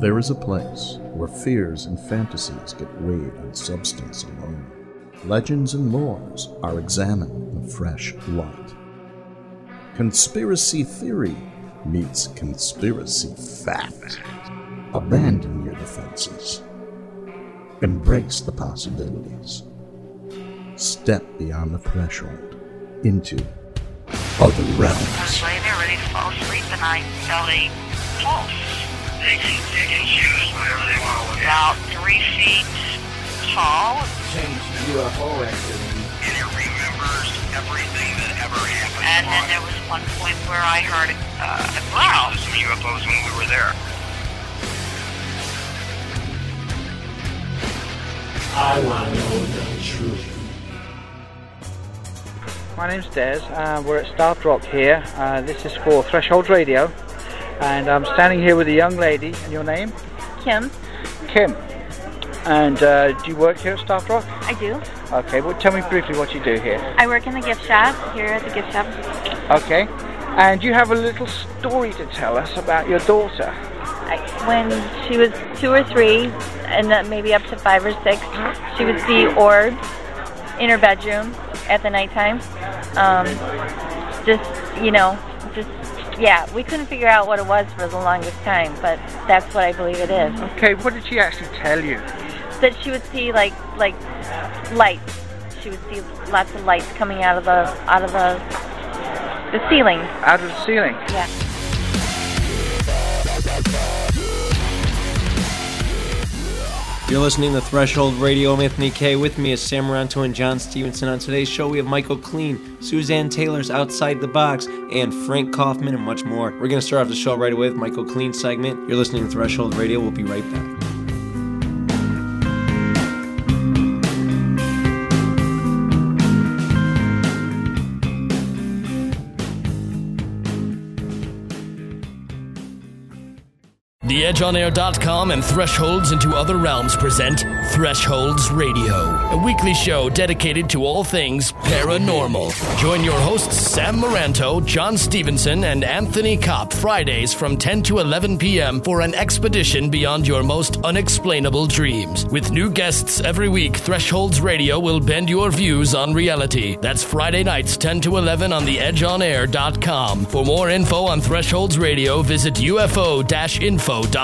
There is a place where fears and fantasies get weighed on substance alone. Legends and lores are examined in a fresh light. Conspiracy theory meets conspiracy fact. Abandon your defenses. Embrace the possibilities. Step beyond the threshold into other realms. Was there ready to fall asleep and I felt a pulse. They can, they can choose whatever they want. About three feet tall. Change UFO activity. And it remembers everything that ever happened. And then there was one point where I heard uh, a growl. some UFOs when we were there. I want to know the truth. My name's Des. Uh, we're at Star Drop here. Uh, this is for Threshold Radio. And I'm standing here with a young lady. And your name? Kim, Kim. And uh, do you work here at Star Drop? I do. Okay, well, tell me briefly what you do here. I work in the gift shop here at the gift shop. Okay. And you have a little story to tell us about your daughter. I, when she was two or three, and maybe up to five or six, she would see orbs in her bedroom at the nighttime. Um, just, you know, yeah, we couldn't figure out what it was for the longest time, but that's what I believe it is. Okay, what did she actually tell you? That she would see like, like lights. She would see lots of lights coming out of the, out of the, the ceiling. Out of the ceiling. Yeah. You're listening to Threshold Radio. I'm Anthony K. With me is Sam Moranto and John Stevenson. On today's show, we have Michael Kleen, Suzanne Taylor's Outside the Box, and Frank Kaufman, and much more. We're going to start off the show right away with Michael Kleen segment. You're listening to Threshold Radio. We'll be right back. TheEdgeOnAir.com and Thresholds into Other Realms present Thresholds Radio, a weekly show dedicated to all things paranormal. Join your hosts Sam Moranto, John Stevenson, and Anthony Kopp Fridays from 10 to 11 p.m. for an expedition beyond your most unexplainable dreams. With new guests every week, Thresholds Radio will bend your views on reality. That's Friday nights 10 to 11 on TheEdgeOnAir.com. For more info on Thresholds Radio, visit UFO-info.com.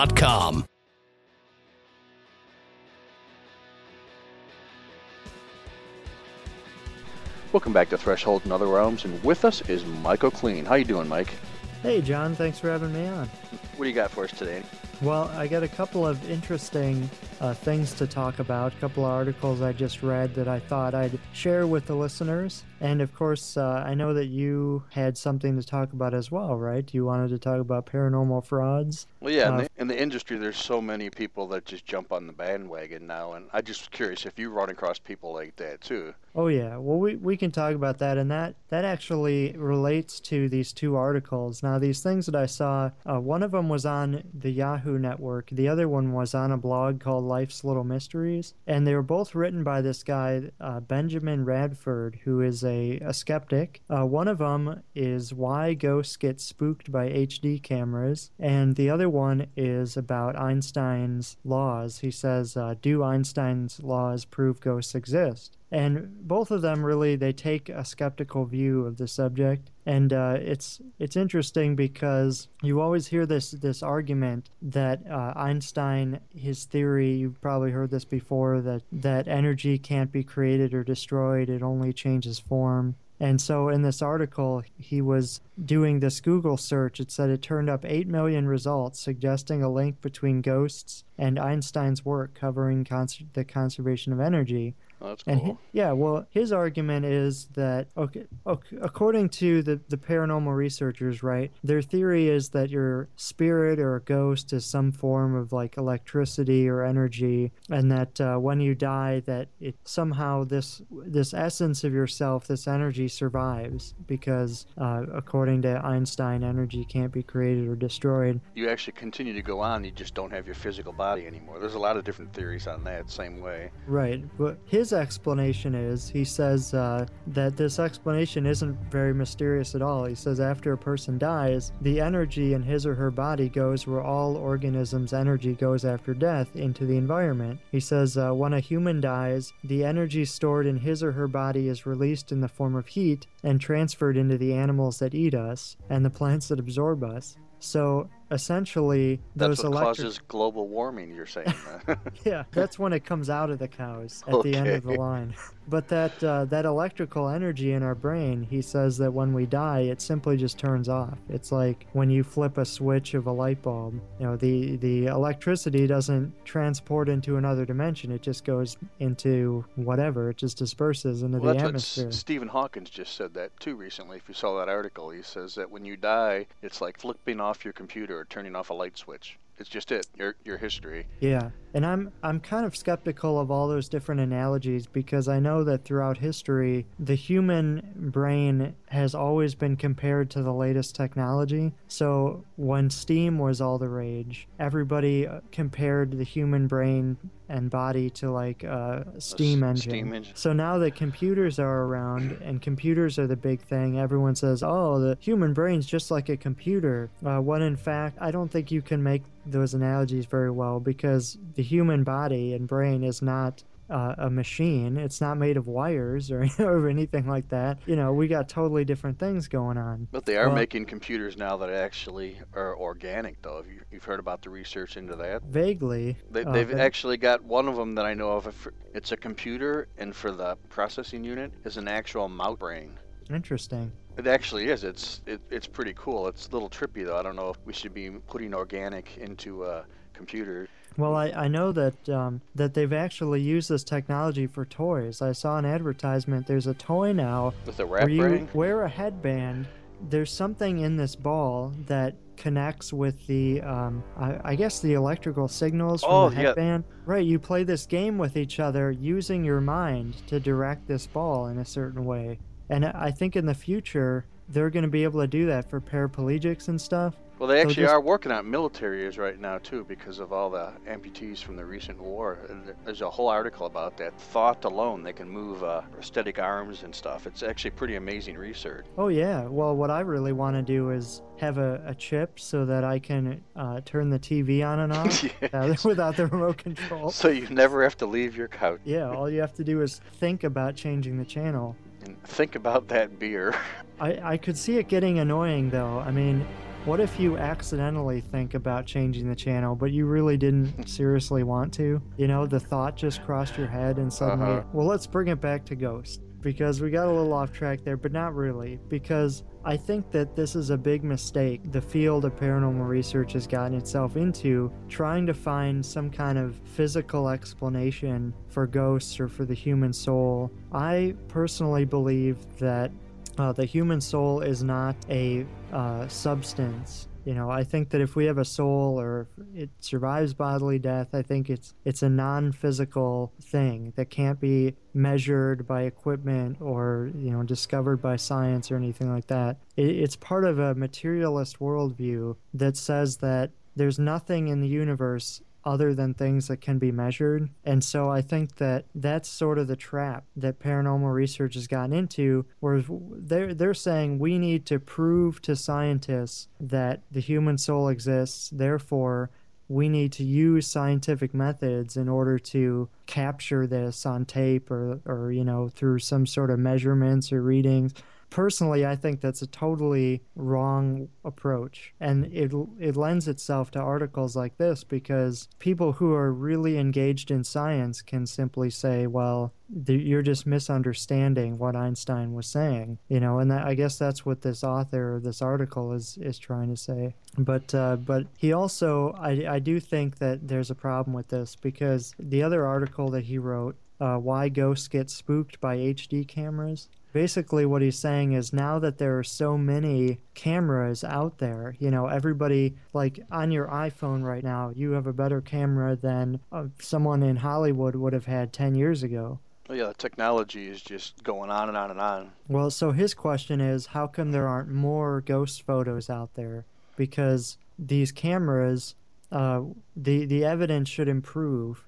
Welcome back to Threshold and Other Realms, and with us is Michael Kleen. How you doing, Mike? Hey, John, thanks for having me on. What do you got for us today? Well, I got a couple of interesting uh, things to talk about, a couple of articles I just read that I thought I'd share with the listeners. And of course, uh, I know that you had something to talk about as well, right? You wanted to talk about paranormal frauds. Well, yeah, in, Uh, the, in the industry, there's so many people that just jump on the bandwagon now, and I'm just curious if you run across people like that too. Oh yeah, well we, we can talk about that, and that that actually relates to these two articles. Now these things that I saw, uh, one of them was on the Yahoo network, the other one was on a blog called Life's Little Mysteries, and they were both written by this guy uh, Benjamin Radford, who is a, a skeptic. Uh, one of them is why ghosts get spooked by HD cameras, and the other one is about Einstein's laws. He says, uh, "Do Einstein's laws prove ghosts exist?" And both of them really they take a skeptical view of the subject and uh, it's it's interesting because you always hear this this argument that uh, Einstein his theory you've probably heard this before that that energy can't be created or destroyed it only changes form and so in this article, he was doing this Google search. It said it turned up 8 million results suggesting a link between ghosts and Einstein's work covering cons- the conservation of energy. Oh, that's And cool. hi- yeah, well, his argument is that okay, okay, according to the the paranormal researchers, right, their theory is that your spirit or a ghost is some form of like electricity or energy, and that uh, when you die, that it somehow this this essence of yourself, this energy survives because uh, according to Einstein, energy can't be created or destroyed. You actually continue to go on, you just don't have your physical body anymore. There's a lot of different theories on that, same way. Right, but his his explanation is he says uh, that this explanation isn't very mysterious at all. He says after a person dies, the energy in his or her body goes where all organisms' energy goes after death into the environment. He says uh, when a human dies, the energy stored in his or her body is released in the form of heat and transferred into the animals that eat us and the plants that absorb us. So essentially, those That's what electric causes global warming. You're saying? yeah, that's when it comes out of the cows at the end of the line. But that uh, that electrical energy in our brain, he says that when we die, it simply just turns off. It's like when you flip a switch of a light bulb. You know, the the electricity doesn't transport into another dimension. It just goes into whatever. It just disperses into Well, the atmosphere. Stephen Hawkins just said that too recently. If you saw that article, he says that when you die, it's like flipping off your computer turning off a light switch. It's just it. Your your history. Yeah, and I'm I'm kind of skeptical of all those different analogies because I know that throughout history the human brain has always been compared to the latest technology. So when steam was all the rage, everybody uh, compared the human brain and body to like a steam s- engine. steam engine. So now that computers are around and computers are the big thing, everyone says, "Oh, the human brain's just like a computer." Uh, when in fact, I don't think you can make those analogies very well because the human body and brain is not uh, a machine. It's not made of wires or, or anything like that. You know, we got totally different things going on. But they are Well, making computers now that actually are organic, though. Have you, you've heard about the research into that? vaguely. They, uh, they've but- actually got one of them that I know of. It's a computer, and for the processing unit is an actual mouse brain. Interesting. It actually is. It's it, it's pretty cool. It's a little trippy though. I don't know if we should be putting organic into a computer. Well, I, I know that um, that they've actually used this technology for toys. I saw an advertisement. There's a toy now With a where rat you brain? wear a headband. There's something in this ball that connects with the, um, I, I guess, the electrical signals from Oh, the yeah. Right, you play this game with each other using your mind to direct this ball in a certain way. And I think in the future they're going to be able to do that for paraplegics and stuff. Well, they actually just- are working on military areas right now too, because of all the amputees from the recent war. And There's a whole article about that. Thought alone, they can move uh, prosthetic arms and stuff. It's actually pretty amazing research. Oh yeah. Well, what I really want to do is have a, a chip so that I can uh, turn the TV on and off uh, without the remote control. So you never have to leave your couch Yeah, all you have to do is think about changing the channel. and think about that beer. I, I could see it getting annoying though. I mean, what if you accidentally think about changing the channel, but you really didn't seriously want to? You know, the thought just crossed your head and suddenly, Uh-huh. well, let's bring it back to Ghost. Because we got a little off track there, but not really. Because I think that this is a big mistake the field of paranormal research has gotten itself into, trying to find some kind of physical explanation for ghosts or for the human soul. I personally believe that uh, the human soul is not a uh, substance. You know, I think that if we have a soul or it survives bodily death, I think it's it's a non-physical thing that can't be measured by equipment or you know discovered by science or anything like that. It, it's part of a materialist worldview that says that there's nothing in the universe other than things that can be measured. And so I think that that's sort of the trap that paranormal research has gotten into, where they're, they're saying we need to prove to scientists that the human soul exists, therefore, we need to use scientific methods in order to capture this on tape or, or you know through some sort of measurements or readings personally i think that's a totally wrong approach. And it it lends itself to articles like this because people who are really engaged in science can simply say well th- you're just misunderstanding what einstein was saying you know and that, i guess that's what this author this article is is trying to say. But uh, but he also I, I do think that there's a problem with this because the other article that he wrote uh, why ghosts get spooked by hd cameras basically what he's saying is now that there are so many cameras out there you know everybody like on your iphone right now you have a better camera than uh, someone in hollywood would have had 10 years ago Well, yeah, the technology is just going on and on and on. well so his question is how come there aren't more ghost photos out there because these cameras uh, the the evidence should improve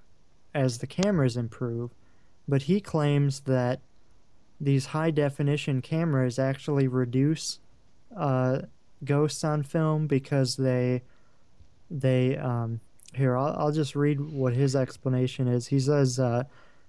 as the cameras improve but he claims that these high definition cameras actually reduce uh, ghosts on film because they they um, here I'll, I'll just read what his explanation is. He says uh,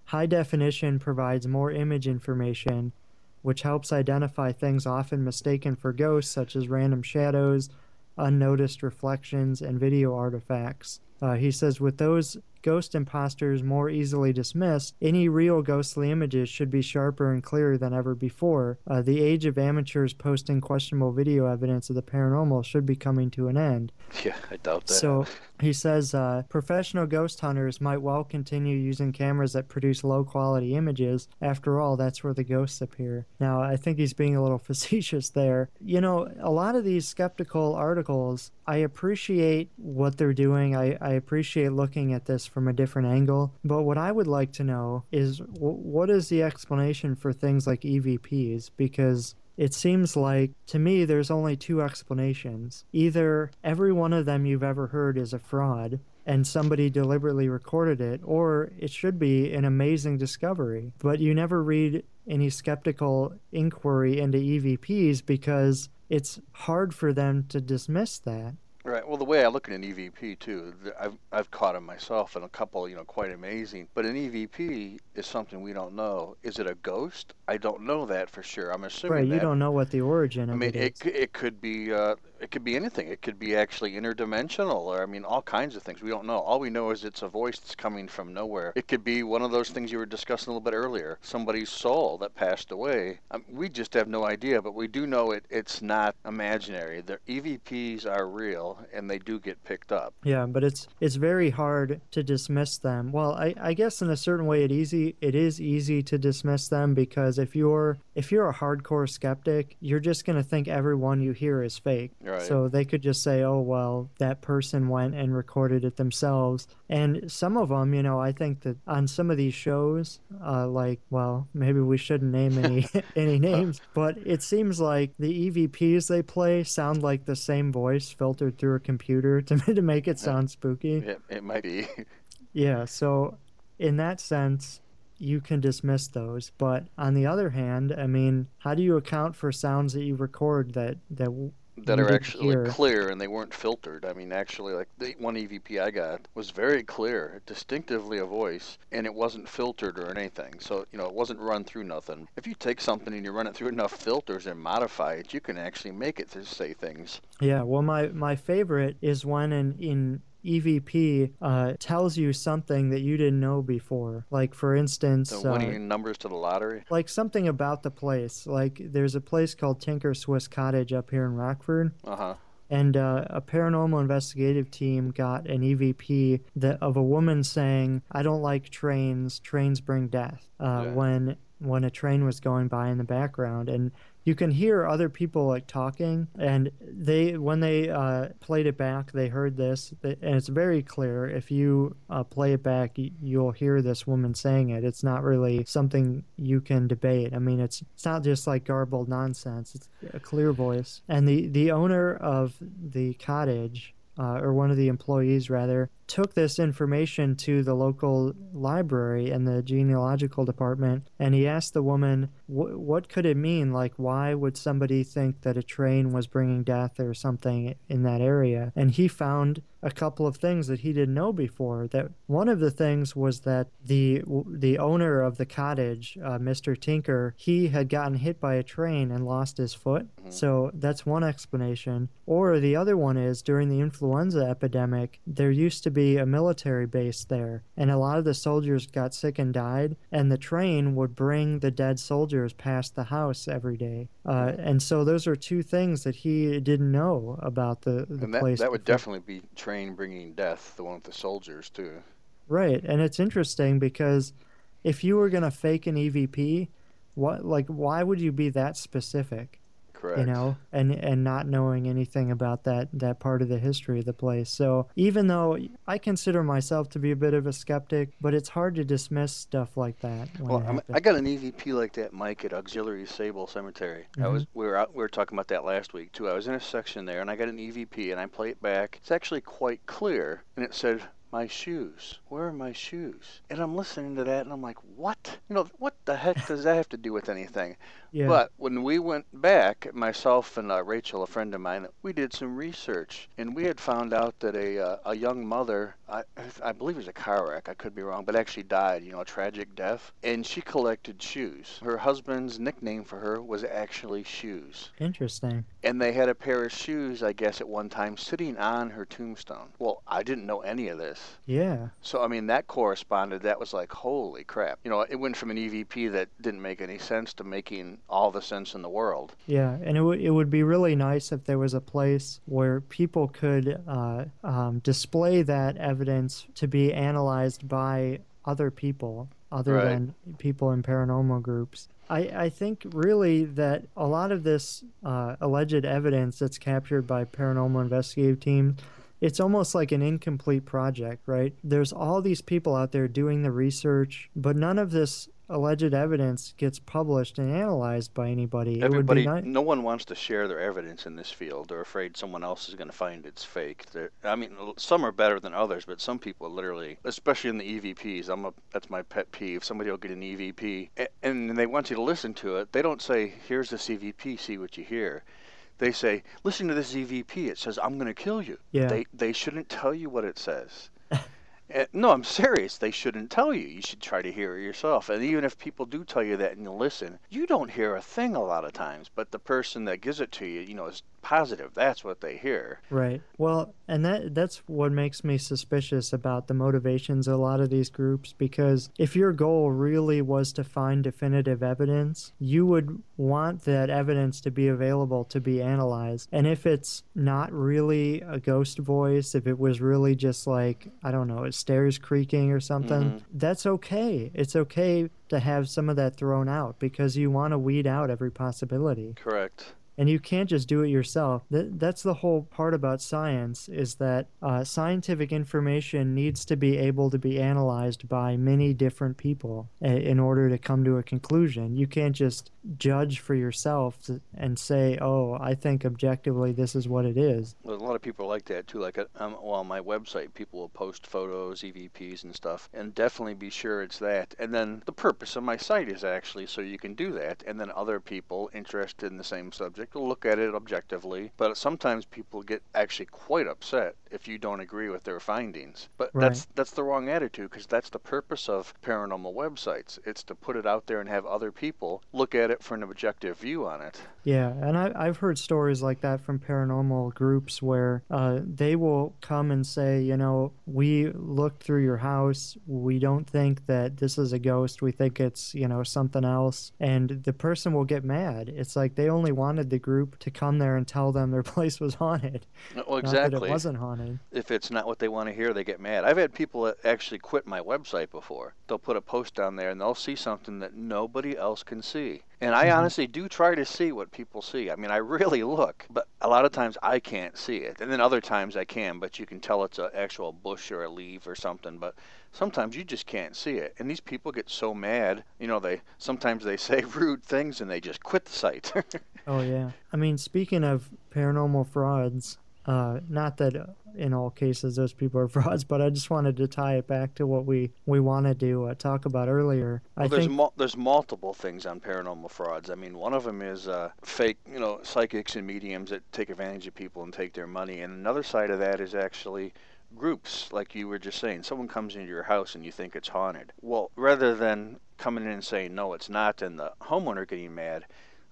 high definition provides more image information, which helps identify things often mistaken for ghosts, such as random shadows, unnoticed reflections, and video artifacts. Uh, he says with those ghost imposters more easily dismissed, any real ghostly images should be sharper and clearer than ever before. Uh, the age of amateurs posting questionable video evidence of the paranormal should be coming to an end. Yeah, I doubt that. So he says uh, professional ghost hunters might well continue using cameras that produce low quality images. After all, that's where the ghosts appear. Now, I think he's being a little facetious there. You know, a lot of these skeptical articles, I appreciate what they're doing. I, I appreciate looking at this from a different angle. But what I would like to know is what is the explanation for things like EVPs? Because it seems like to me there's only two explanations. Either every one of them you've ever heard is a fraud and somebody deliberately recorded it, or it should be an amazing discovery. But you never read any skeptical inquiry into EVPs because it's hard for them to dismiss that. Right. Well, the way I look at an EVP too, I've I've caught them myself, and a couple, you know, quite amazing. But an EVP is something we don't know. Is it a ghost? I don't know that for sure. I'm assuming Right, that. you don't know what the origin I of mean, it it it could be uh, it could be anything. It could be actually interdimensional, or I mean, all kinds of things. We don't know. All we know is it's a voice that's coming from nowhere. It could be one of those things you were discussing a little bit earlier. Somebody's soul that passed away. Um, we just have no idea, but we do know it. It's not imaginary. The EVPs are real, and they do get picked up. Yeah, but it's it's very hard to dismiss them. Well, I, I guess in a certain way it easy it is easy to dismiss them because if you're if you're a hardcore skeptic, you're just gonna think everyone you hear is fake. Right. So they could just say, oh well, that person went and recorded it themselves. And some of them, you know, I think that on some of these shows, uh, like well, maybe we shouldn't name any any names, but it seems like the EVPs they play sound like the same voice filtered through a computer to to make it sound spooky. It, it might be. Yeah, so in that sense, you can dismiss those. But on the other hand, I mean, how do you account for sounds that you record that that that are actually hear? clear and they weren't filtered. I mean, actually, like the one EVP I got was very clear, distinctively a voice, and it wasn't filtered or anything. So, you know, it wasn't run through nothing. If you take something and you run it through enough filters and modify it, you can actually make it to say things. Yeah, well, my my favorite is one in in EVP uh, tells you something that you didn't know before. Like for instance, uh, winning numbers to the lottery. like something about the place. Like there's a place called Tinker Swiss Cottage up here in Rockford. Uh huh. and uh, a paranormal investigative team got an EVP that of a woman saying, "I don't like trains. Trains bring death." Uh, Yeah. When when a train was going by in the background, and you can hear other people like talking, and they when they uh, played it back, they heard this, and it's very clear. If you uh, play it back, you'll hear this woman saying it. It's not really something you can debate. I mean, it's it's not just like garbled nonsense. It's a clear voice. And the the owner of the cottage, uh, or one of the employees rather, took this information to the local library and the genealogical department, and he asked the woman, "What could it mean? Like, why would somebody think that a train was bringing death or something in that area?" And he found a couple of things that he didn't know before. That one of the things was that the the owner of the cottage, uh, Mr. Tinker, he had gotten hit by a train and lost his foot. So that's one explanation. Or the other one is during the influenza epidemic, there used to be a military base there, and a lot of the soldiers got sick and died, and the train would bring the dead soldiers past the house every day. Uh, and so those are two things that he didn't know about the, the And that, place. that would before. definitely be train bringing death, the one with the soldiers, too. Right, and it's interesting because if you were gonna fake an EVP, what like why would you be that specific? Correct. You know, and and not knowing anything about that that part of the history of the place. So even though I consider myself to be a bit of a skeptic, but it's hard to dismiss stuff like that. Well, I'm. I got an EVP like that, Mike, at Auxiliary Sable Cemetery. I was mm-hmm. we were out, we were talking about that last week too. I was in a section there, and I got an EVP, and I play it back. It's actually quite clear, and it said, my shoes. Where are my shoes? And I'm listening to that and I'm like, what? You know, what the heck does that have to do with anything? Yeah. But when we went back, myself and uh, Rachel, a friend of mine, we did some research, and we had found out that a uh, a young mother, I, I believe it was a car wreck, I could be wrong, but actually died, you know, a tragic death, and she collected shoes. Her husband's nickname for her was actually Shoes, Interesting. and they had a pair of shoes, I guess, at one time sitting on her tombstone. Well, I didn't know any of this. Yeah. So I mean that corresponded. That was like holy crap. You know, it went from an EVP that didn't make any sense to making all the sense in the world. Yeah, and it, w- it would be really nice if there was a place where people could uh, um, display that evidence to be analyzed by other people other Right. than people in paranormal groups. I, I think really that a lot of this uh, alleged evidence that's captured by paranormal investigative teams it's almost like an incomplete project, right? There's all these people out there doing the research, but none of this alleged evidence gets published and analyzed by anybody. Everybody, it would be ni- no one wants to share their evidence in this field. They're afraid someone else is going to find it's fake. They're, I mean, some are better than others, but some people literally, especially in the EVPs, I'm a, that's my pet peeve. Somebody will get an EVP and, and they want you to listen to it. They don't say, "Here's this EVP, see what you hear." They say, "Listen to this EVP. It says I'm going to kill you." Yeah. They they shouldn't tell you what it says. Uh, no, I'm serious. They shouldn't tell you. You should try to hear it yourself. And even if people do tell you that and you listen, you don't hear a thing a lot of times. But the person that gives it to you, you know, is positive. That's what they hear. Right. Well, and that that's what makes me suspicious about the motivations of a lot of these groups because if your goal really was to find definitive evidence, you would want that evidence to be available to be analyzed. And if it's not really a ghost voice, if it was really just like, I don't know, stairs creaking or something, Mhm. that's okay. It's okay to have some of that thrown out because you want to weed out every possibility Correct. And you can't just do it yourself. That, that's the whole part about science is that uh, scientific information needs to be able to be analyzed by many different people a- in order to come to a conclusion. You can't just judge for yourself t- and say, "Oh, I think objectively this is what it is." Well, a lot of people like that too. Like, uh, um, well, on my website, people will post photos, EVPs, and stuff, and definitely be sure it's that. And then the purpose of my site is actually so you can do that, and then other people interested in the same subject will look at it objectively. But sometimes people get actually quite upset if you don't agree with their findings. But that's that's the wrong attitude because that's the purpose of paranormal websites. It's to put it out there and have other people look at it for an objective view on it. Yeah, and I, I've heard stories like that from paranormal groups where uh, they will come and say, you know, we looked through your house. We don't think that this is a ghost. We think it's, you know, something else. And the person will get mad. It's like they only wanted the group to come there and tell them their place was haunted. Well, Not that exactly. it wasn't haunted. if it's not what they want to hear, they get mad. I've had people actually quit my website before. They'll put a post down there and they'll see something that nobody else can see. And I Mhm. honestly do try to see what people see. I mean, I really look, but a lot of times I can't see it. And then other times I can, but you can tell it's an actual bush or a leaf or something. But sometimes you just can't see it. And these people get so mad. You know, they sometimes they say rude things and they just quit the site. Oh, yeah. I mean, speaking of paranormal frauds, uh, not that uh, in all cases those people are frauds, but I just wanted to tie it back to what we, we wanted to uh, talk about earlier. I there's think there's multiple things on paranormal frauds. I mean, one of them is uh, fake, you know, psychics and mediums that take advantage of people and take their money. And another side of that is actually groups, like you were just saying. Someone comes into your house and you think it's haunted. Well, rather than coming in and saying no, it's not, and the homeowner getting mad.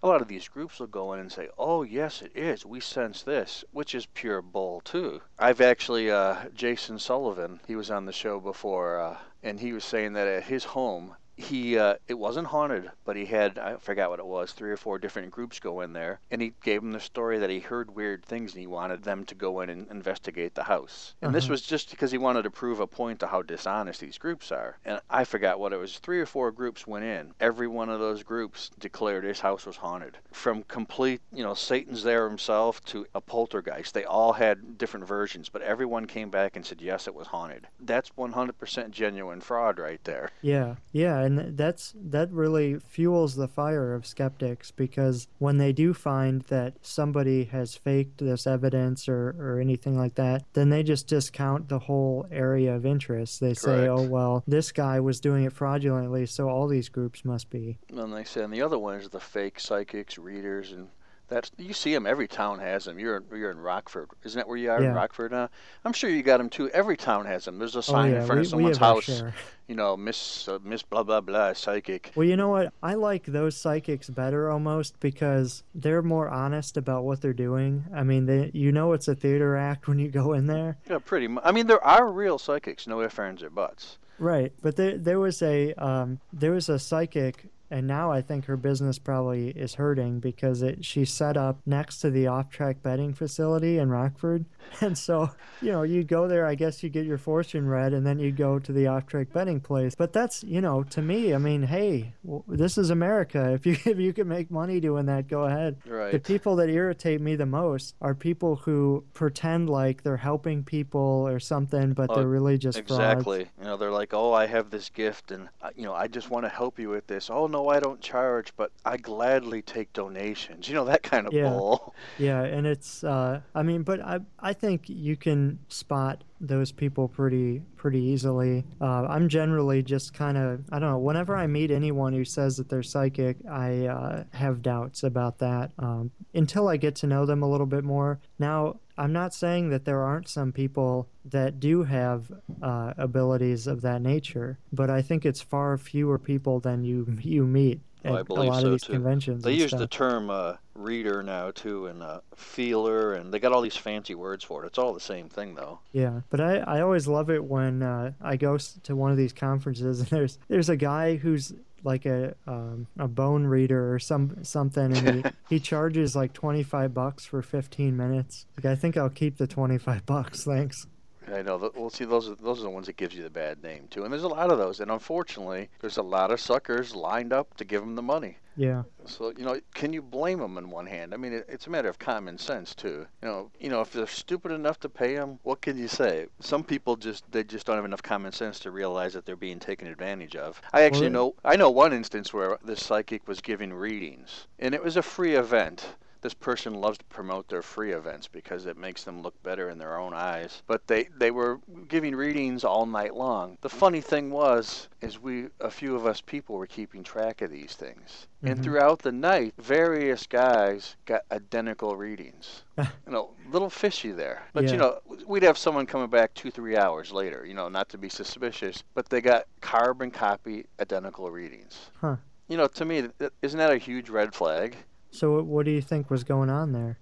A lot of these groups will go in and say, "Oh, yes, it is. We sense this," which is pure bull too. I've actually, uh, Jason Sullivan, he was on the show before, uh, and he was saying that at his home, he uh, it wasn't haunted, but he had I forgot what it was, three or four different groups go in there, and he gave them the story that he heard weird things and he wanted them to go in and investigate the house. And this Uh-huh. was just because he wanted to prove a point to how dishonest these groups are. And I forgot what it was. Three or four groups went in. Every one of those groups declared his house was haunted. From complete, you know, Satan's there himself to a poltergeist. They all had different versions, but everyone came back and said yes, it was haunted. That's 100% genuine fraud right there. Yeah, yeah, and that's that really fuels the fire of skeptics because when they do find that somebody has faked this evidence or, or anything like that, then they just discount the whole area of interest. They say, Correct. "Oh well, this guy was doing it fraudulently, so all these groups must be." And they say, and the other one is the fake psychics, readers, and that's you see them. Every town has them. You're you're in Rockford, isn't that where you are in Rockford now? I'm sure you got them too. Every town has them. There's a sign oh, yeah, in front we, of someone's we have our house. You know, Miss uh, Miss blah blah blah psychic. Well, you know what? I like those psychics better almost because they're more honest about what they're doing. I mean, they, you know it's a theater act when you go in there. Yeah, pretty much. I mean, there are real psychics, no ifs, ands, or buts. Right, but there there was a um, there was a psychic, and now I think her business probably is hurting because it she set up next to the off-track betting facility in Rockford, and so you know you go there. I guess you get your fortune read, and then you go to the off-track betting place. But that's you know to me, I mean, hey, this is America. If you if you can make money doing that, go ahead. The people that irritate me the most are people who pretend like they're helping people or something, but Oh, they're really just frauds. Exactly. You know, they're like, "Oh, I have this gift, and uh, you know, I just want to help you with this." Oh no, I don't charge, but I gladly take donations. You know that kind of Yeah. bull. Yeah, and it's uh I mean, but I I think you can spot those people pretty pretty easily. Uh, I'm generally just kind of I don't know. Whenever I meet anyone who says that they're psychic, I uh, have doubts about that um, until I get to know them a little bit more. Now, I'm not saying that there aren't some people that do have uh, abilities of that nature, but I think it's far fewer people than you you meet Oh, I believe a lot so of these too. conventions. They use stuff. the term uh, reader now too, and uh, feeler, and they got all these fancy words for it. It's all the same thing though. Yeah, but I, I always love it when uh, I go to one of these conferences and there's there's a guy who's like a um, a bone reader or some something and he, he charges like 25 bucks for 15 minutes. Like I think I'll keep the 25 bucks, thanks. I know. Well, see, those are those are the ones that gives you the bad name too, and there's a lot of those. And unfortunately, there's a lot of suckers lined up to give them the money. Yeah. So you know, can you blame them in one hand? I mean, it, it's a matter of common sense too. You know, you know, if they're stupid enough to pay them, what can you say? Some people just they just don't have enough common sense to realize that they're being taken advantage of. I actually Well, know I know one instance where this psychic was giving readings, and it was a free event. This person loves to promote their free events because it makes them look better in their own eyes. But they they were giving readings all night long. The funny thing was, is we a few of us people were keeping track of these things, and Mhm. throughout the night, various guys got identical readings. you know, little fishy there. But Yeah. you know, we'd have someone coming back two, three hours later. You know, not to be suspicious, but they got carbon copy identical readings. Huh. You know, to me, isn't that a huge red flag? So what, what do you think was going on there?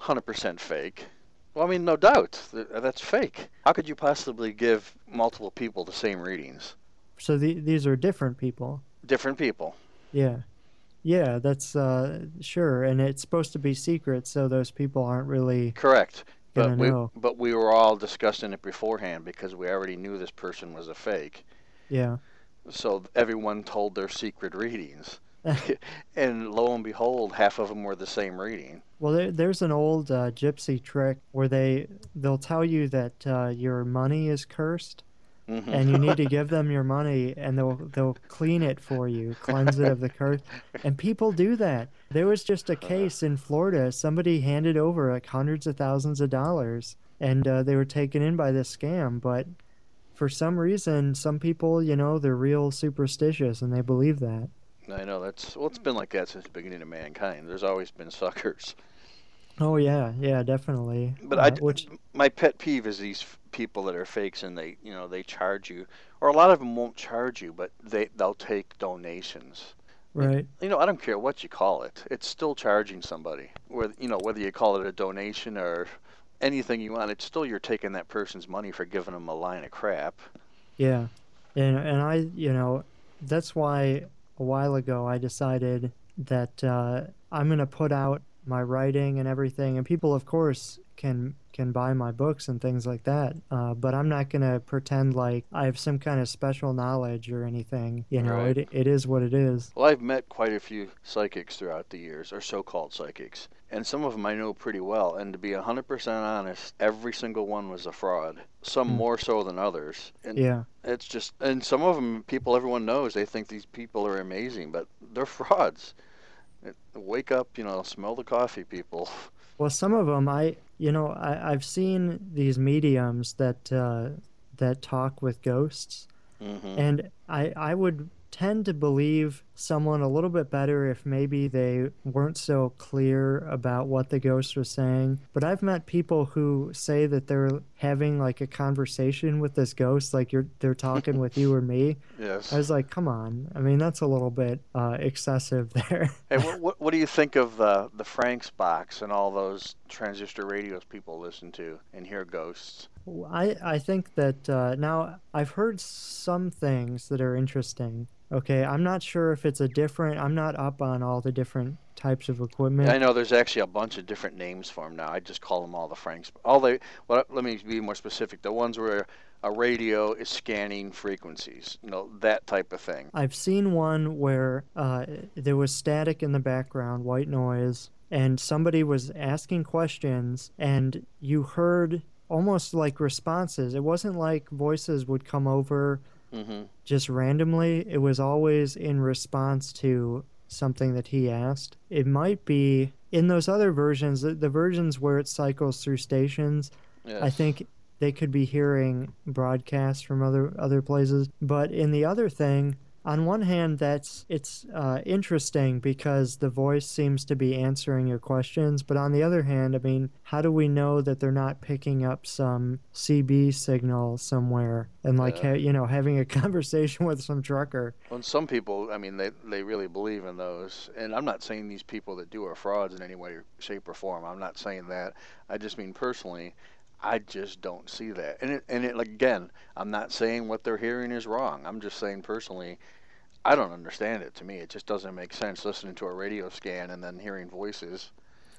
100% fake. Well, I mean, no doubt. That's fake. How could you possibly give multiple people the same readings? So the, these are different people. Different people. Yeah. Yeah, that's uh sure and it's supposed to be secret so those people aren't really Correct. But we, know. but we were all discussing it beforehand because we already knew this person was a fake. yeah. So everyone told their secret readings. and lo and behold, half of them were the same reading. Well, there, there's an old uh, gypsy trick where they they'll tell you that uh, your money is cursed, Mhm. and you need to give them your money, and they'll they'll clean it for you, cleanse it of the curse. And people do that. There was just a case in Florida. Somebody handed over like hundreds of thousands of dollars, and uh, they were taken in by this scam. But for some reason, some people, you know, they're real superstitious and they believe that. I know that's well, it's been like that since the beginning of mankind. There's always been suckers. Oh yeah, yeah, definitely. But Uh, I, which my pet peeve is these people that are fakes and they, you know, they charge you, or a lot of them won't charge you, but they they'll take donations. right. You know, I don't care what you call it. It's still charging somebody. Whether you know whether you call it a donation or anything you want, it's still you're taking that person's money for giving them a line of crap. Yeah, and and I, you know, that's why a while ago I decided that uh, I'm gonna put out my writing and everything, and people, of course, can can buy my books and things like that. Uh, but I'm not gonna pretend like I have some kind of special knowledge or anything. You know, Right. it it is what it is. Well, I've met quite a few psychics throughout the years, or so-called psychics, and some of them I know pretty well. And to be 100% honest, every single one was a fraud. Some Hmm. more so than others. And Yeah. it's just, and some of them, people everyone knows, they think these people are amazing, but they're frauds. Wake up, you know, smell the coffee, people. Well, some of them, I you know, I I've seen these mediums that uh, that talk with ghosts, Mhm. and I I would tend to believe someone a little bit better if maybe they weren't so clear about what the ghost was saying. But I've met people who say that they're having like a conversation with this ghost, like you're they're talking with you or me. Yes. I was like, come on. I mean, that's a little bit uh, excessive there. Hey, what, what what do you think of the the Frank's box and all those transistor radios people listen to and hear ghosts? I I think that uh, now I've heard some things that are interesting. Okay, I'm not sure if it's a different. I'm not up on all the different types of equipment. I know there's actually a bunch of different names for them now. I just call them all the Franks. All they, well, let me be more specific. The ones where a radio is scanning frequencies, you know, that type of thing. I've seen one where uh, there was static in the background, white noise, and somebody was asking questions, and you heard almost like responses. It wasn't like voices would come over hmm just randomly. It was always in response to something that he asked. It might be in those other versions, the, the versions where it cycles through stations. I think they could be hearing broadcasts from other other places. But in the other thing, on one hand, that's it's uh, interesting because the voice seems to be answering your questions. But on the other hand, I mean, how do we know that they're not picking up some CB signal somewhere and like Yeah. ha- you know having a conversation with some trucker? Well, some people, I mean, they they really believe in those, and I'm not saying these people that do are frauds in any way, shape, or form. I'm not saying that. I just mean personally, I just don't see that. And it, and it, again, I'm not saying what they're hearing is wrong. I'm just saying personally, I don't understand it. To me, it just doesn't make sense listening to a radio scan and then hearing voices.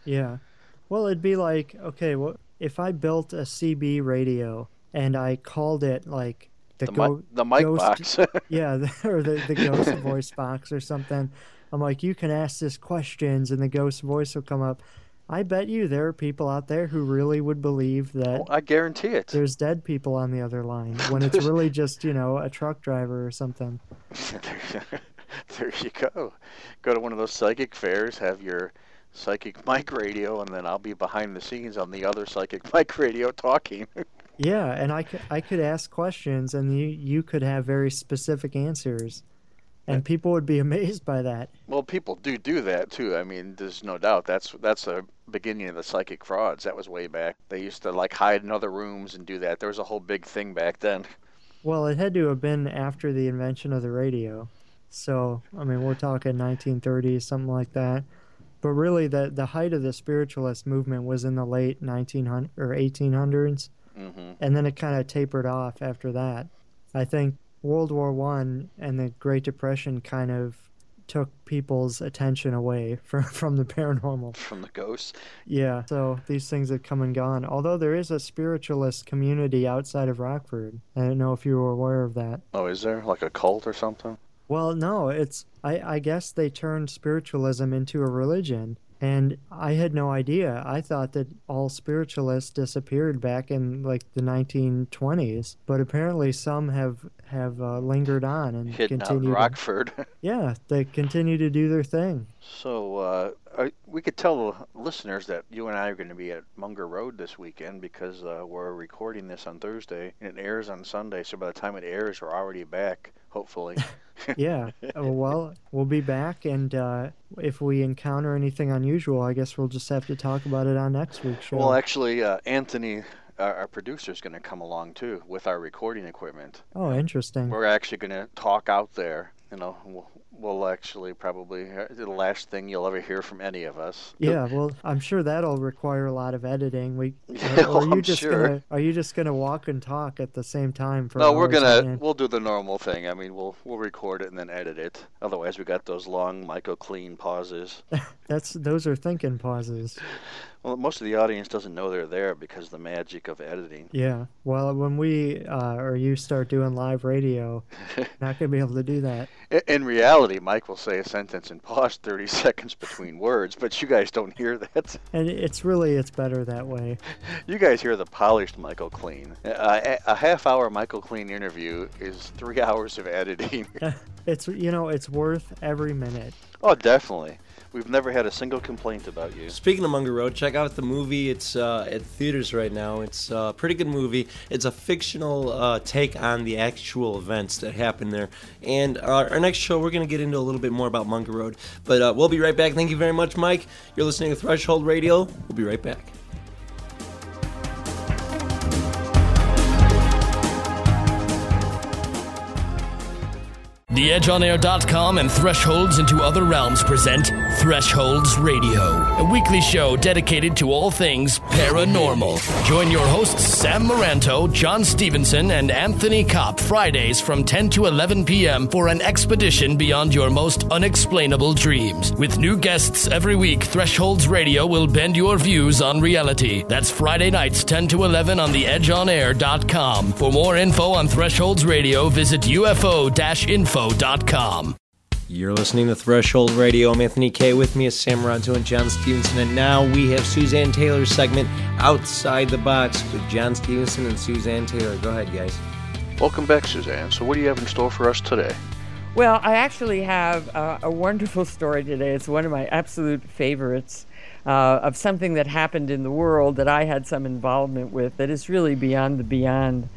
Yeah. Well, it'd be like, okay, well, if I built a CB radio and I called it like the, The, go- mi- the mic ghost, box. yeah, the, or the, the ghost voice box or something. I'm like, you can ask this questions and the ghost voice will come up. I bet you there are people out there who really would believe that oh, I guarantee it. there's dead people on the other line when it's really just, you know, a truck driver or something. there you go. Go to one of those psychic fairs, have your psychic mic radio, and then I'll be behind the scenes on the other psychic mic radio talking. Yeah, and I could, I could ask questions and you, you could have very specific answers. And people would be amazed by that. well, people do do that too. I mean, there's no doubt that's that's the beginning of the psychic frauds. That was way back. They used to like hide in other rooms and do that. There was a whole big thing back then. Well, it had to have been after the invention of the radio. So, I mean, we're talking 1930s, something like that. But really, the, the height of the spiritualist movement was in the late 1900 or 1800s, hmm and then it kind of tapered off after that. I think World War One and the Great Depression kind of took people's attention away from, from the paranormal. From the ghosts. Yeah, so these things have come and gone. Although there is a spiritualist community outside of Rockford. I don't know if you were aware of that. Oh, is there like a cult or something? Well, no, it's I, I guess they turned spiritualism into a religion. And I had no idea. I thought that all spiritualists disappeared back in like the 1920s, but apparently some have have uh, lingered on and Hidden continued. Rockford. yeah, they continue to do their thing. So uh, I, we could tell the listeners that you and I are going to be at Munger Road this weekend because uh, we're recording this on Thursday and it airs on Sunday. So by the time it airs, we're already back, hopefully. yeah. Uh, Well, we'll be back, and uh, if we encounter anything unusual, I guess we'll just have to talk about it on next week's show. well, actually, uh, Anthony, our, our producer, is going to come along too with our recording equipment. oh, interesting. We're actually going to talk out there. You know, we'll, we'll actually probably the last thing you'll ever hear from any of us. Yeah, well, I'm sure that'll require a lot of editing. We, Yeah, or are you I'm just sure. gonna are you just gonna walk and talk at the same time for? No, we're gonna we'll do the normal thing. I mean, we'll we'll record it and then edit it. Otherwise, we got those long Michael Kleen pauses. That's those are thinking pauses. Well, most of the audience doesn't know they're there because of the magic of editing. Yeah. Well, when we uh, or you start doing live radio, not gonna be able to do that. In reality, Mike will say a sentence and pause 30 seconds between words, but you guys don't hear that. And it's really it's better that way. You guys hear the polished Michael Kleen. Uh, a, a half hour Michael Kleen interview is three hours of editing. It's you know it's worth every minute. oh, definitely. We've never had a single complaint about you. Speaking of Munger Road, check out the movie. It's uh, at theaters right now. It's a pretty good movie. It's a fictional uh, take on the actual events that happened there. And uh, our next show, we're going to get into a little bit more about Munger Road. But uh, we'll be right back. Thank you very much, Mike. You're listening to Threshold Radio. We'll be right back. TheEdgeOnAir.com and Thresholds into Other Realms present Thresholds Radio, a weekly show dedicated to all things paranormal. Join your hosts Sam Moranto, John Stevenson, and Anthony Kopp Fridays from 10 to 11 p.m. for an expedition beyond your most unexplainable dreams. With new guests every week, Thresholds Radio will bend your views on reality. That's Friday nights 10 to 11 on TheEdgeOnAir.com. For more info on Thresholds Radio, visit UFO-info.com. You're listening to Threshold Radio. I'm Anthony K. With me is Sam Ronto and John Stevenson. And now we have Suzanne Taylor's segment Outside the Box with John Stevenson and Suzanne Taylor. Go ahead, guys. Welcome back, Suzanne. So, what do you have in store for us today? Well, I actually have uh, a wonderful story today. It's one of my absolute favorites uh, of something that happened in the world that I had some involvement with that is really beyond the beyond.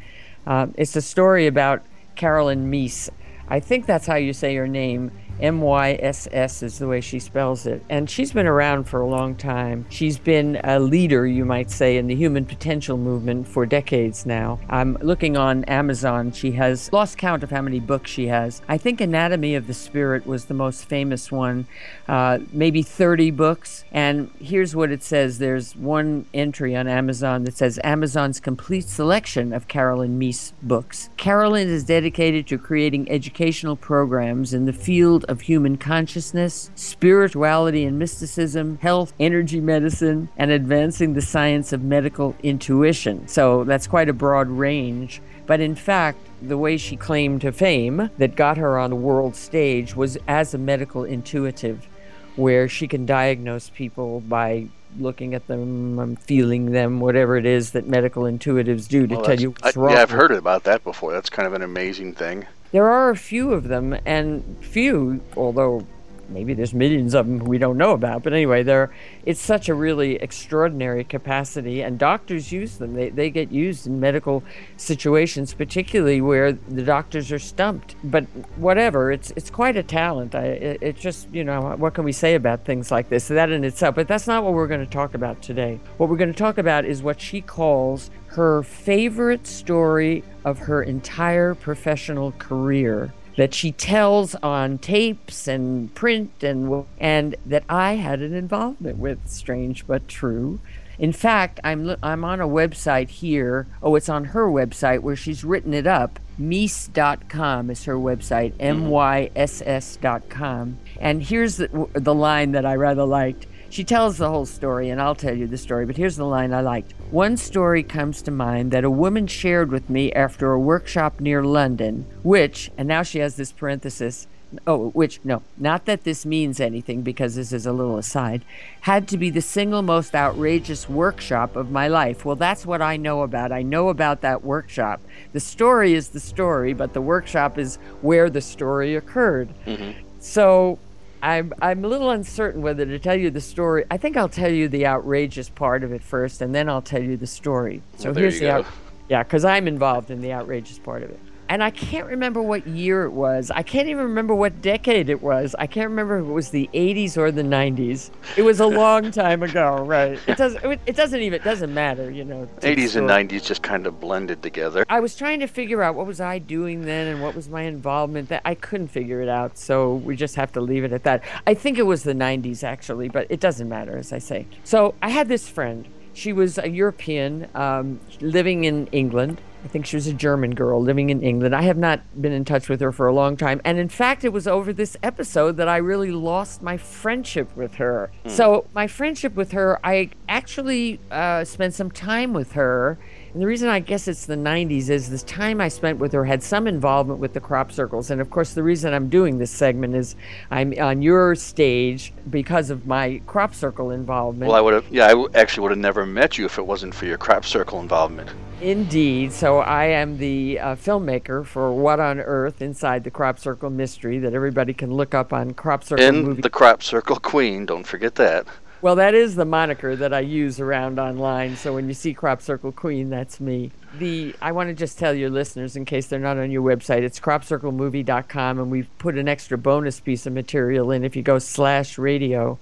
Uh, it's a story about Caroline Myss. I think that's how you say your name. M Y S S is the way she spells it. And she's been around for a long time. She's been a leader, you might say, in the human potential movement for decades now. I'm looking on Amazon. She has lost count of how many books she has. I think Anatomy of the Spirit was the most famous one, uh, maybe 30 books. And here's what it says there's one entry on Amazon that says Amazon's complete selection of Caroline Myss books. Caroline is dedicated to creating educational programs in the field of human consciousness, spirituality and mysticism, health, energy medicine, and advancing the science of medical intuition. So that's quite a broad range. But in fact, the way she claimed to fame that got her on the world stage was as a medical intuitive, where she can diagnose people by looking at them, feeling them, whatever it is that medical intuitives do to Well, tell you what's I, wrong. Yeah, I've heard about that before. That's kind of an amazing thing. There are a few of them, and few, although maybe there's millions of them we don't know about. But anyway, they're, it's such a really extraordinary capacity, and doctors use them. They, they get used in medical situations, particularly where the doctors are stumped. But whatever, it's it's quite a talent. It, it's just, you know, what can we say about things like this? That in itself. But that's not what we're going to talk about today. What we're going to talk about is what she calls her favorite story of her entire professional career that she tells on tapes and print and and that I had an involvement with strange but true. In fact I'm I'm on a website here. Oh it's on her website where she's written it up. Myss.com is her website mm-hmm. M-Y-S-S.com and here's the, the line that I rather liked she tells the whole story, and I'll tell you the story, but here's the line I liked. One story comes to mind that a woman shared with me after a workshop near London, which, and now she has this parenthesis, oh, which, no, not that this means anything because this is a little aside, had to be the single most outrageous workshop of my life. Well, that's what I know about. I know about that workshop. The story is the story, but the workshop is where the story occurred. Mm-hmm. So I'm I'm a little uncertain whether to tell you the story. I think I'll tell you the outrageous part of it first, and then I'll tell you the story. So Well, here's the out, yeah, because I'm involved in the outrageous part of it. And I can't remember what year it was. I can't even remember what decade it was. I can't remember if it was the 80s or the 90s. It was a long time ago, right? It doesn't. It doesn't even. It doesn't matter, you know. 80s and 90s just kind of blended together. I was trying to figure out what was I doing then and what was my involvement. That I couldn't figure it out, so we just have to leave it at that. I think it was the 90s actually, but it doesn't matter, as I say. So I had this friend. She was a European um, living in England, I think she was a German girl living in England. I have not been in touch with her for a long time. And in fact, it was over this episode that I really lost my friendship with her. So, my friendship with her, I actually uh, spent some time with her. And the reason I guess it's the 90s is this time I spent with her had some involvement with the crop circles. And of course, the reason I'm doing this segment is I'm on your stage because of my crop circle involvement. Well, I would have, yeah, I actually would have never met you if it wasn't for your crop circle involvement. Indeed. So I am the uh, filmmaker for What on Earth Inside the Crop Circle Mystery that everybody can look up on Crop Circle And Movie. the crop circle queen, don't forget that. Well, that is the moniker that I use around online. So when you see Crop Circle Queen, that's me. The I want to just tell your listeners, in case they're not on your website, it's cropcirclemovie.com, and we've put an extra bonus piece of material in. If you go slash radio,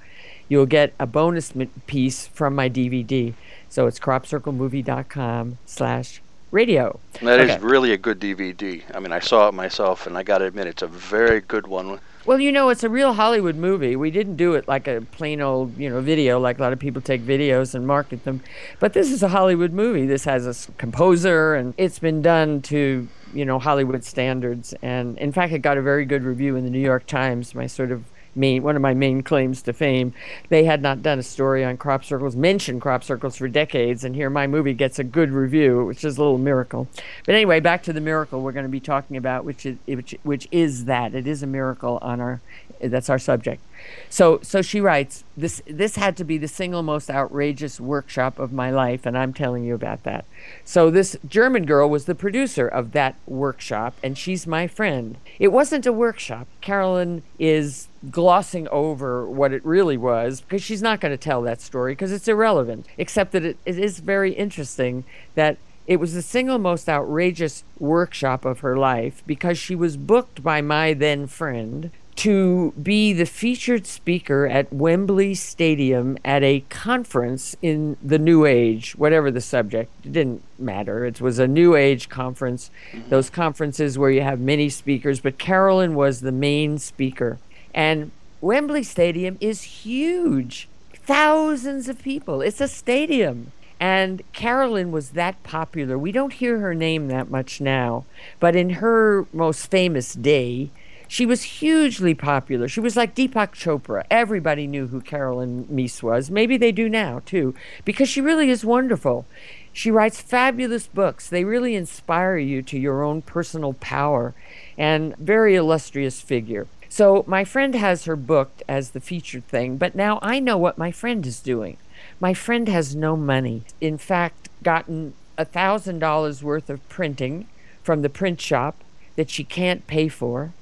you'll get a bonus piece from my DVD. So it's cropcirclemovie.com slash radio. That is Okay. really a good DVD. I mean, I saw it myself, and I got to admit, it's a very good one. Well, you know, it's a real Hollywood movie. We didn't do it like a plain old, you know, video, like a lot of people take videos and market them. But this is a Hollywood movie. This has a composer, and it's been done to, you know, Hollywood standards. And in fact, it got a very good review in the New York Times. My sort of main, one of my main claims to fame. They had not done a story on crop circles, mentioned crop circles for decades, and here my movie gets a good review, which is a little miracle. But anyway, back to the miracle we're going to be talking about, which is which, which is that it is a miracle on our. That's our subject. So so she writes this. This had to be the single most outrageous workshop of my life, and I'm telling you about that. So this German girl was the producer of that workshop, and she's my friend. It wasn't a workshop. Caroline is glossing over what it really was because she's not going to tell that story because it's irrelevant, except that it, it is very interesting that it was the single most outrageous workshop of her life because she was booked by my then friend to be the featured speaker at Wembley Stadium at a conference in the New Age, whatever the subject. It didn't matter. It was a New Age conference, mm-hmm. those conferences where you have many speakers, but Caroline was the main speaker. And Wembley Stadium is huge thousands of people. It's a stadium. And Caroline was that popular. We don't hear her name that much now, but in her most famous day, she was hugely popular. She was like Deepak Chopra. Everybody knew who Caroline Myss was. Maybe they do now, too, because she really is wonderful. She writes fabulous books. They really inspire you to your own personal power and very illustrious figure. So my friend has her booked as the featured thing, but now I know what my friend is doing. My friend has no money. In fact, gotten a thousand dollars worth of printing from the print shop that she can't pay for,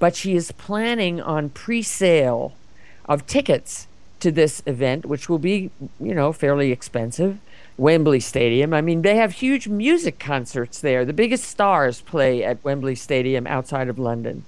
but she is planning on pre-sale of tickets to this event, which will be, you know, fairly expensive. Wembley Stadium. I mean, they have huge music concerts there. The biggest stars play at Wembley Stadium outside of London.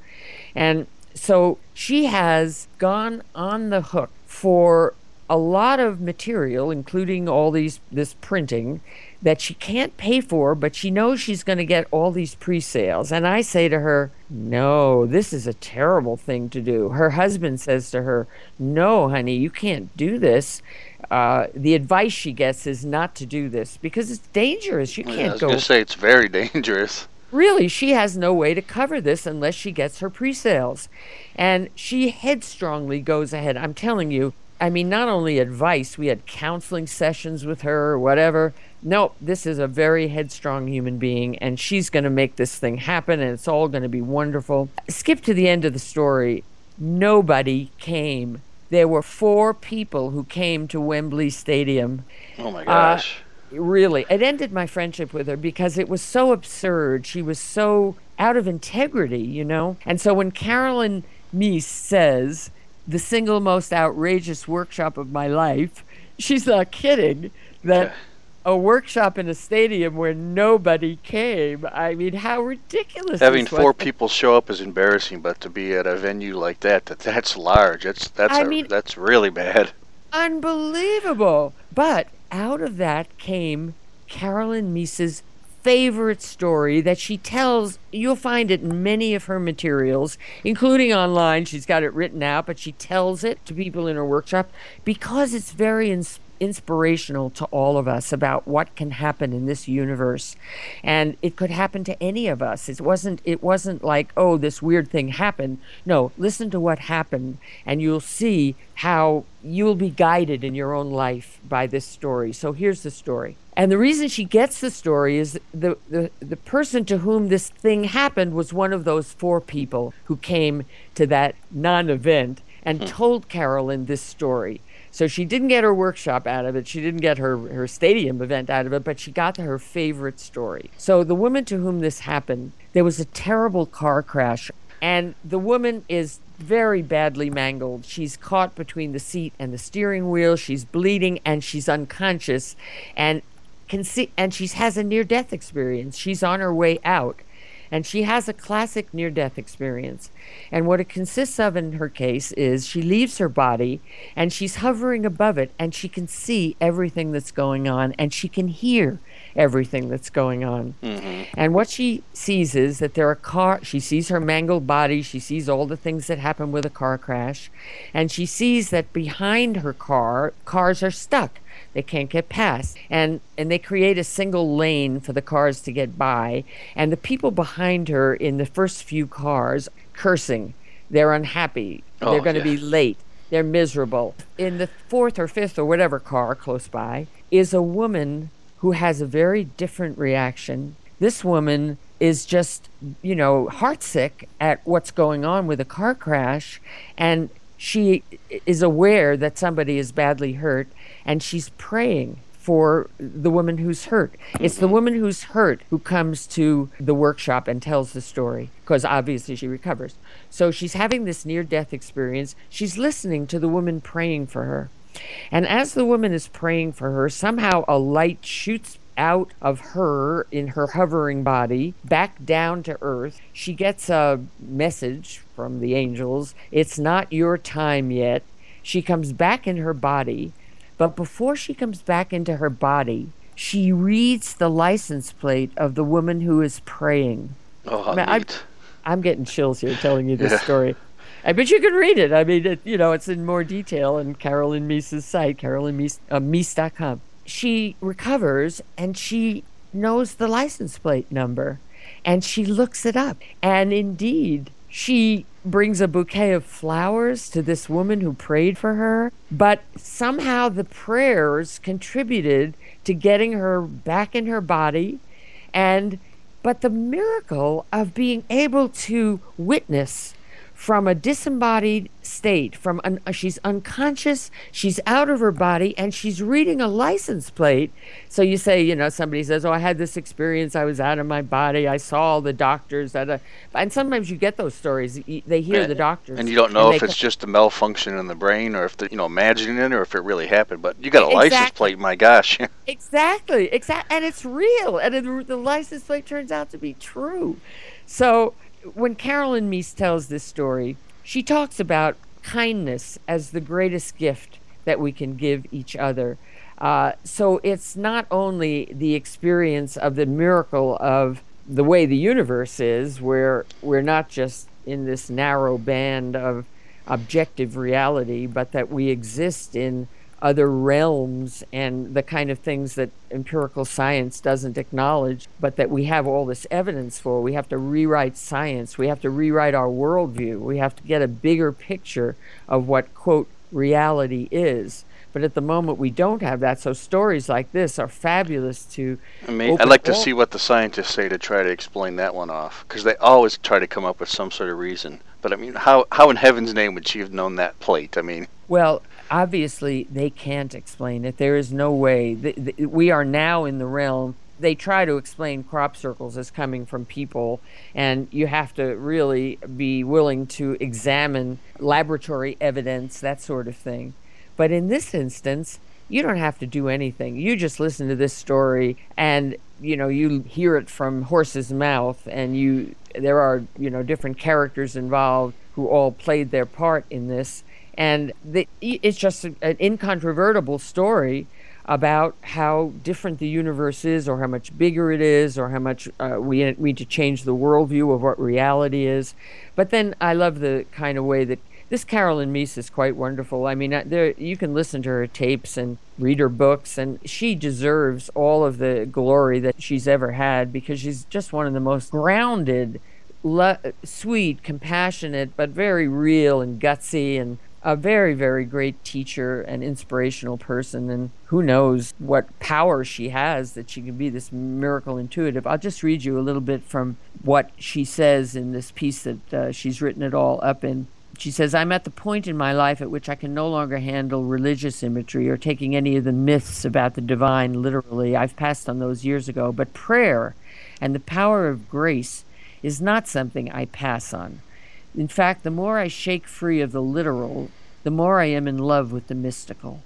And so she has gone on the hook for a lot of material, including all these this printing that she can't pay for, but she knows she's going to get all these pre-sales. And I say to her, "No, this is a terrible thing to do." Her husband says to her, "No, honey, you can't do this." Uh, the advice she gets is not to do this because it's dangerous. You Yeah, I can't was go. going to say it's very dangerous. Really, she has no way to cover this unless she gets her pre sales. And she headstrongly goes ahead. I'm telling you, I mean, not only advice, we had counseling sessions with her or whatever. No, this is a very headstrong human being, and she's going to make this thing happen, and it's all going to be wonderful. Skip to the end of the story. Nobody came. There were four people who came to Wembley Stadium. Oh my Uh, gosh. Really it ended my friendship with her because it was so absurd she was so out of integrity you know and so when caroline myss says the single most outrageous workshop of my life she's not kidding that a workshop in a stadium where nobody came i mean how ridiculous Having four people show up is embarrassing, but to be at a venue like that, that that's large. That's that's a, mean- that's really bad. Unbelievable. But out of that came Caroline Myss's favorite story that she tells. You'll find it in many of her materials, including online. She's got it written out, but she tells it to people in her workshop because it's very ins- inspirational to all of us about what can happen in this universe. And it could happen to any of us. It wasn't it wasn't like oh this weird thing happened. No listen to what happened and you'll see how you'll be guided in your own life by this story. So here's the story. And the reason she gets the story is the, the, the person to whom this thing happened was one of those four people who came to that non event and hmm. told Caroline this story. So she didn't get her workshop out of it. She didn't get her, her stadium event out of it, but she got her favorite story. So the woman to whom this happened, there was a terrible car crash, and the woman is very badly mangled. She's caught between the seat and the steering wheel. She's bleeding and she's unconscious, and can see and she has a near death experience. She's on her way out. And she has a classic near death experience. And what it consists of in her case is she leaves her body and she's hovering above it and she can see everything that's going on and she can hear everything that's going on. Mm-hmm. And what she sees is that there are car she sees her mangled body, she sees all the things that happen with a car crash, and she sees that behind her car cars are stuck. They can't get past. And and they create a single lane for the cars to get by. And the people behind her in the first few cars cursing. They're unhappy. Oh, They're going to yeah. be late. They're miserable. In the fourth or fifth or whatever car close by is a woman who has a very different reaction. This woman is just, you know, heartsick at what's going on with a car crash and she is aware that somebody is badly hurt and she's praying for the woman who's hurt. It's the woman who's hurt who comes to the workshop and tells the story because obviously she recovers. So she's having this near death experience. She's listening to the woman praying for her. And as the woman is praying for her, somehow a light shoots out of her in her hovering body back down to earth. She gets a message from the angels it's not your time yet. She comes back in her body, but before she comes back into her body, she reads the license plate of the woman who is praying. Oh, how Man, I'm- getting chills here telling you this Yeah. story. I bet you can read it. I mean, it, you know, it's in more detail on Caroline Myss's site, carolinemyss, uh, myss.com. She recovers and she knows the license plate number and she looks it up. And indeed, she brings a bouquet of flowers to this woman who prayed for her. But somehow the prayers contributed to getting her back in her body and but the miracle of being able to witness from a disembodied state from un, uh, she's unconscious she's out of her body and she's reading a license plate so you say you know somebody says oh i had this experience i was out of my body i saw all the doctors at a, and sometimes you get those stories they hear the doctors And you don't know if it's just a malfunction in the brain or if they're, you know, imagining it or if it really happened. But you got a license plate, my gosh. Exactly, exactly, and it's real, and it, the license plate turns out to be true. So when Caroline Myss tells this story, she talks about kindness as the greatest gift that we can give each other. Uh, so it's not only the experience of the miracle of the way the universe is, where we're not just in this narrow band of objective reality, but that we exist in other realms and the kind of things that empirical science doesn't acknowledge, but that we have all this evidence for. We have to rewrite science. We have to rewrite our worldview. We have to get a bigger picture of what, quote, reality is. But at the moment, we don't have that. So stories like this are fabulous to. I mean, I'd like to see what the scientists say to try to explain that one off, because they always try to come up with some sort of reason. But I mean, how how in heaven's name would she have known that plate? I mean, Well, obviously, they can't explain it. There is no way. Th th we are now in the realm. They try to explain crop circles as coming from people, and you have to really be willing to examine laboratory evidence, that sort of thing. But in this instance, you don't have to do anything. You just listen to this story and you know you hear it from horse's mouth and you there are you know different characters involved who all played their part in this and the, it's just an incontrovertible story about how different the universe is or how much bigger it is or how much uh, we need to change the worldview of what reality is but then i love the kind of way that this Caroline Myss is quite wonderful. I mean, uh, there you can listen to her tapes and read her books, and she deserves all of the glory that she's ever had because she's just one of the most grounded, lo- sweet, compassionate, but very real and gutsy and a very, very great teacher and inspirational person. And who knows what power she has that she can be this miracle intuitive. I'll just read you a little bit from what she says in this piece that uh, she's written it all up in. She says, I'm at the point in my life at which I can no longer handle religious imagery or taking any of the myths about the divine literally. I've passed on those years ago. But prayer and the power of grace is not something I pass on. In fact, the more I shake free of the literal, the more I am in love with the mystical.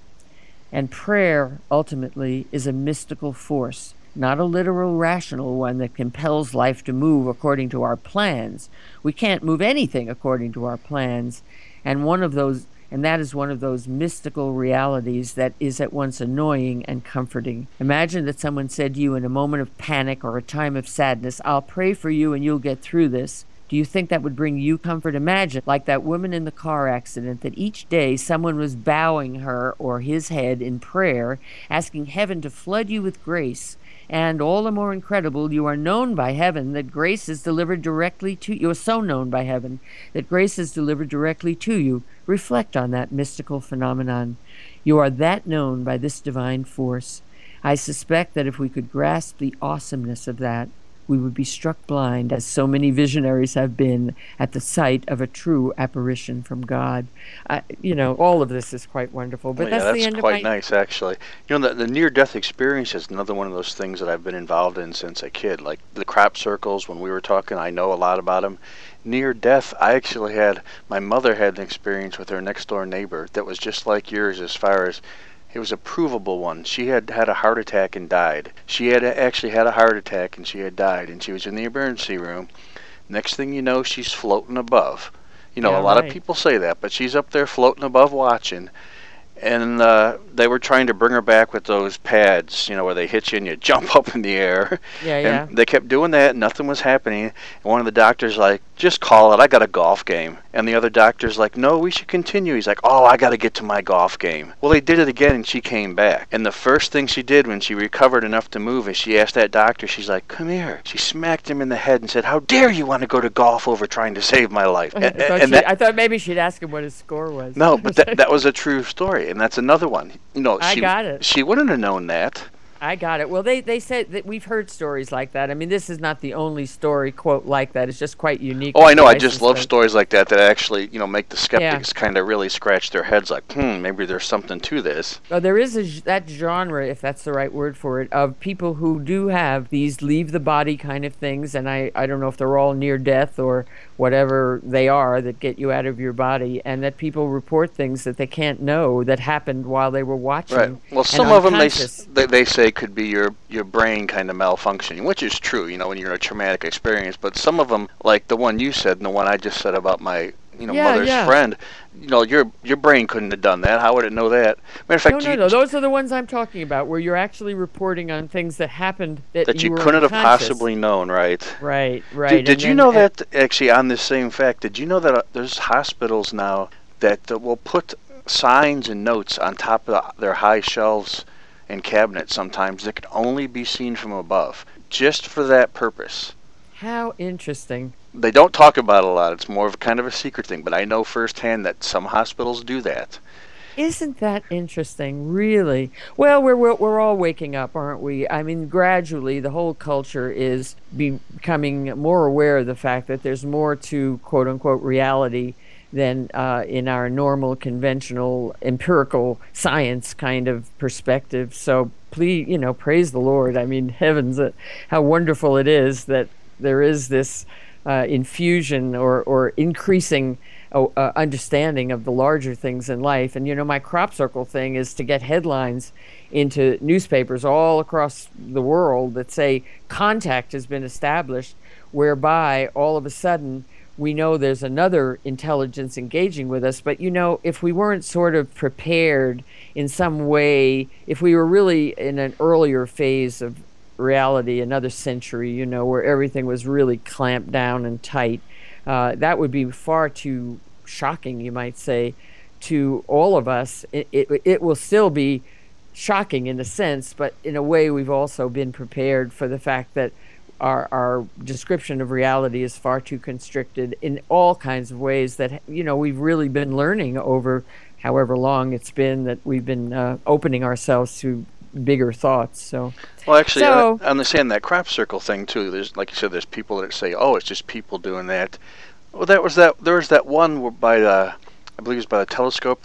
And prayer, ultimately, is a mystical force, not a literal, rational one that compels life to move according to our plans. We can't move anything according to our plans. And one of those and that is one of those mystical realities that is at once annoying and comforting. Imagine that someone said to you in a moment of panic or a time of sadness, I'll pray for you and you'll get through this. Do you think that would bring you comfort? Imagine, like that woman in the car accident, that each day someone was bowing her or his head in prayer, asking heaven to flood you with grace. And all the more incredible, you are known by heaven that grace is delivered directly to you. You are so known by heaven that grace is delivered directly to you. Reflect on that mystical phenomenon. You are that known by this divine force. I suspect that if we could grasp the awesomeness of that, we would be struck blind, as so many visionaries have been, at the sight of a true apparition from God. Uh, you know, all of this is quite wonderful. But Well, that's yeah, the that's end quite of my. nice, actually. You know, the, the near-death experience is another one of those things that I've been involved in since a kid. Like the crop circles, when we were talking, I know a lot about them. Near death, I actually had my mother had an experience with her next door neighbor that was just like yours, as far as it was a provable one. She had had a heart attack and died. She had actually had a heart attack and she had died, and she was in the emergency room. Next thing you know, she's floating above. You know, Yeah, a lot right. of people say that, but she's up there floating above watching. And uh, they were trying to bring her back with those pads, you know, where they hit you and you jump up in the air. Yeah, and yeah. They kept doing that, nothing was happening. And one of the doctors like, just call it. I got a golf game. And the other doctor's like, no, we should continue. He's like, oh, I got to get to my golf game. Well, they did it again, and she came back. And the first thing she did when she recovered enough to move is she asked that doctor, she's like, come here. She smacked him in the head and said, how dare you want to go to golf over trying to save my life? I And- thought, and she- that- I thought maybe she'd ask him what his score was. no, but that, that was a true story, and that's another one. You know, I she, got it. She wouldn't have known that. I got it. Well, they, they said that we've heard stories like that. I mean, this is not the only story quote like that. It's just quite unique. Oh, I know. I just love stories like that that actually, you know, make the skeptics kind of really scratch their heads, like, hmm, maybe there's something to this. Oh, there is a, that genre, if that's the right word for it, of people who do have these leave the body kind of things, and I, I don't know if they're all near death or whatever they are that get you out of your body, and that people report things that they can't know that happened while they were watching. Right. Well, some of them they, they they say could be your your brain kind of malfunctioning, which is true, you know, when you're in a traumatic experience. But some of them, like the one you said and the one I just said about my you know Yeah, mother's yeah. friend, you know, your your brain couldn't have done that. How would it know that? Matter of fact, no, no, you, no. Those are the ones I'm talking about, where you're actually reporting on things that happened that, that you, were couldn't have possibly known, right? Right, right. Did, did you then- know that actually on this same fact? Did you know that uh, there's hospitals now that uh, will put signs and notes on top of the, their high shelves and cabinets sometimes that can only be seen from above, just for that purpose. How interesting. They don't talk about it a lot. It's more of kind of a secret thing, but I know firsthand that some hospitals do that. Isn't that interesting? Really? Well, we're, we're we're all waking up, aren't we? I mean, gradually, the whole culture is becoming more aware of the fact that there's more to quote unquote reality than uh, in our normal, conventional, empirical science kind of perspective. So, please, you know, praise the Lord. I mean, heavens, uh, how wonderful it is that there is this uh, infusion or or increasing uh, uh, understanding of the larger things in life. And you know, my crop circle thing is to get headlines into newspapers all across the world that say contact has been established, whereby all of a sudden we know there's another intelligence engaging with us. But you know, if we weren't sort of prepared in some way, if we were really in an earlier phase of reality, another century, you know, where everything was really clamped down and tight, uh, that would be far too shocking, you might say, to all of us. It, it, it will still be shocking in a sense, but in a way, we've also been prepared for the fact that our, our description of reality is far too constricted in all kinds of ways that you know we've really been learning over however long it's been that we've been uh, opening ourselves to bigger thoughts. So, well, actually, so, I understand that crop circle thing too. There's, like you said, there's people that say, "Oh, it's just people doing that." Well, that was that. There was that one by the, I believe it was by the telescope,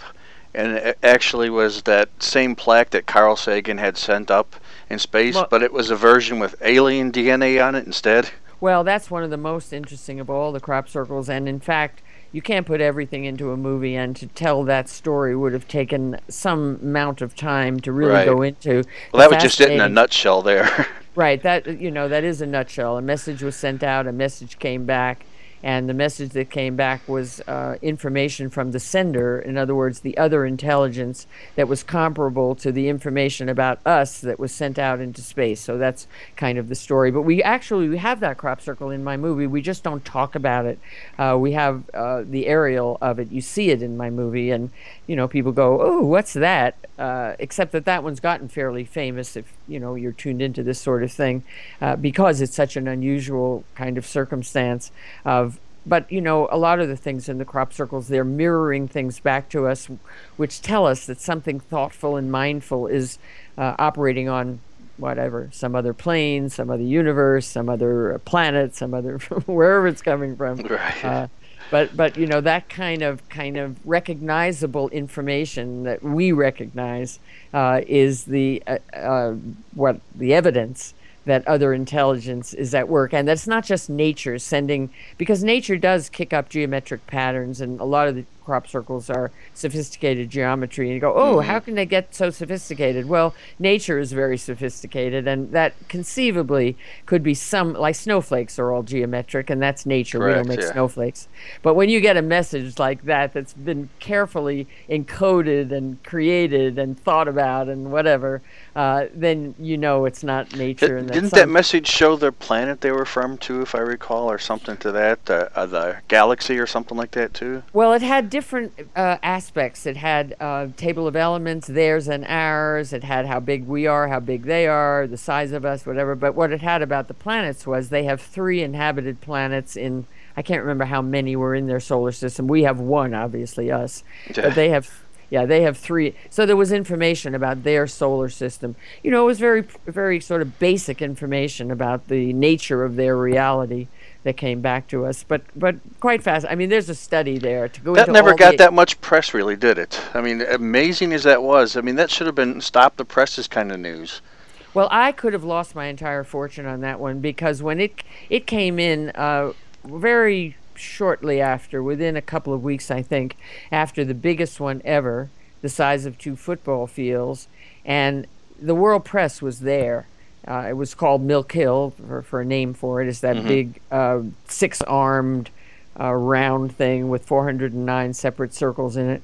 and it actually was that same plaque that Carl Sagan had sent up in space, Well- but it was a version with alien DNA on it instead. well, that's one of the most interesting of all the crop circles, and in fact. You can't put everything into a movie, and to tell that story would have taken some amount of time to really Right. go into. Well, that was just it in a nutshell there. Right. That you know that is a nutshell. A message was sent out. A message came back, and the message that came back was uh, information from the sender. In other words, the other intelligence that was comparable to the information about us that was sent out into space. So that's kind of the story. But we actually we have that crop circle in my movie. We just don't talk about it. Uh, we have uh, the aerial of it. You see it in my movie, and you know people go, "Oh, what's that?" Uh, except that that one's gotten fairly famous if you know you're tuned into this sort of thing uh, because it's such an unusual kind of circumstance of but you know a lot of the things in the crop circles they're mirroring things back to us which tell us that something thoughtful and mindful is uh, operating on whatever some other plane some other universe some other planet some other wherever it's coming from Right. uh, but but you know that kind of kind of recognizable information that we recognize uh, is the uh, uh, what the evidence that other intelligence is at work. And that's not just nature sending because nature does kick up geometric patterns and a lot of the crop circles are sophisticated geometry and you go oh how can they get so sophisticated well nature is very sophisticated and that conceivably could be some like snowflakes are all geometric and that's nature we don't make yeah. snowflakes but when you get a message like that that's been carefully encoded and created and thought about and whatever uh, then you know it's not nature and Didn't that's that message show the planet they were from too, if I recall, or something to that, uh, uh, the galaxy or something like that too? Well, it had different uh, aspects. It had uh, table of elements, theirs and ours. It had how big we are, how big they are, the size of us, whatever. But what it had about the planets was they have three inhabited planets in. I can't remember how many were in their solar system. We have one, obviously us, but they have. Yeah, they have three. So there was information about their solar system. You know, it was very, very sort of basic information about the nature of their reality that came back to us. But, but quite fast. I mean, there's a study there to go That never got the, that much press, really, did it? I mean, amazing as that was, I mean, that should have been stop the presses kind of news. Well, I could have lost my entire fortune on that one because when it it came in uh, very shortly after, within a couple of weeks, I think, after the biggest one ever, the size of two football fields, and the world press was there. Uh, it was called Milk Hill for, for a name for it. Is that Mhm. big uh, six-armed uh, round thing with 409 separate circles in it,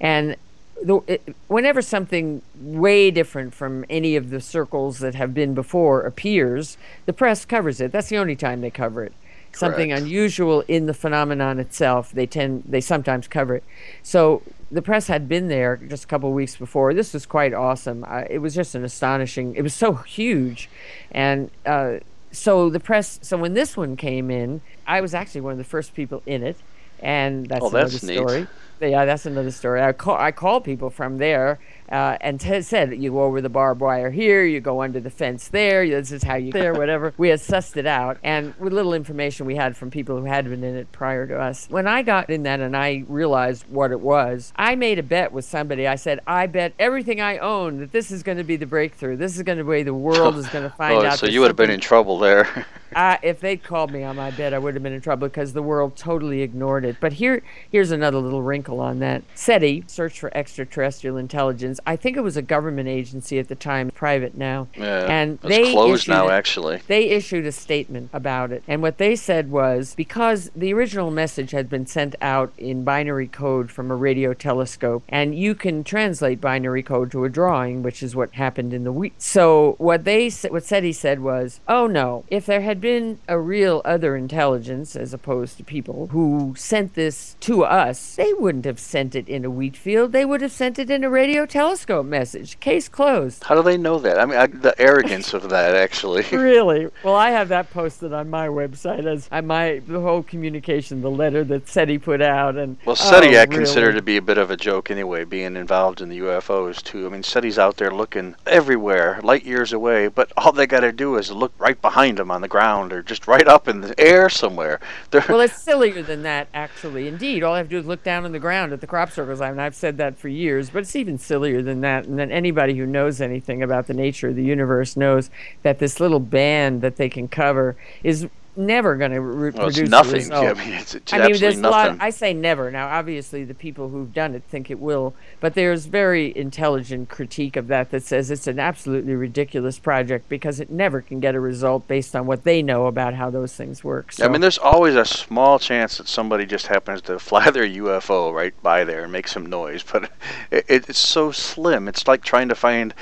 and the, it, whenever something way different from any of the circles that have been before appears, the press covers it. That's the only time they cover it. Something unusual in the phenomenon itself, they tend they sometimes cover it. So the press had been there just a couple of weeks before. This was quite awesome. Uh, it was just an astonishing. It was so huge, and uh, so the press. So when this one came in, I was actually one of the first people in it, and that's Oh, that's another neat. story. Yeah, that's another story. I call I called people from there uh, and t- said you go over the barbed wire here, you go under the fence there. This is how you there, whatever. We had sussed it out, and with little information we had from people who had been in it prior to us. When I got in that and I realized what it was, I made a bet with somebody. I said, I bet everything I own that this is going to be the breakthrough. This is going to be the world is going to find oh, out. so you would have been in trouble there. uh, if they'd called me on my bed, I would have been in trouble because the world totally ignored it. But here, here's another little wrinkle on that. SETI, Search for Extraterrestrial Intelligence. I think it was a government agency at the time, private now, yeah, and it's they closed now, a- actually. They issued a statement about it, and what they said was because the original message had been sent out in binary code from a radio telescope, and you can translate binary code to a drawing, which is what happened in the week. So what they what SETI said was, "Oh no, if there had been a real other intelligence as opposed to people who sent this to us, they wouldn't have sent it in a wheat field. They would have sent it in a radio telescope message. Case closed. How do they know that? I mean, I, the arrogance of that, actually. really? Well, I have that posted on my website as I, my the whole communication, the letter that SETI put out, and Well, SETI oh, I consider really? to be a bit of a joke anyway, being involved in the UFOs too. I mean, SETI's out there looking everywhere, light years away, but all they got to do is look right behind them on the ground or just right up in the air somewhere. They're, well, it's sillier than that, actually. Indeed, all I have to do is look down on the ground at the crop circles. I mean, I've said that for years, but it's even sillier than that. And then anybody who knows anything about the nature of the universe knows that this little band that they can cover is never going to re- Well, produce nothing. a result. Yeah, I mean, it's- it's I mean, absolutely there's a lot. I say never. Now, obviously, the people who've done it think it will, but there's very intelligent critique of that that says it's an absolutely ridiculous project because it never can get a result based on what they know about how those things work. So. I mean, there's always a small chance that somebody just happens to fly their UFO right by there and make some noise, but it, it's so slim. It's like trying to find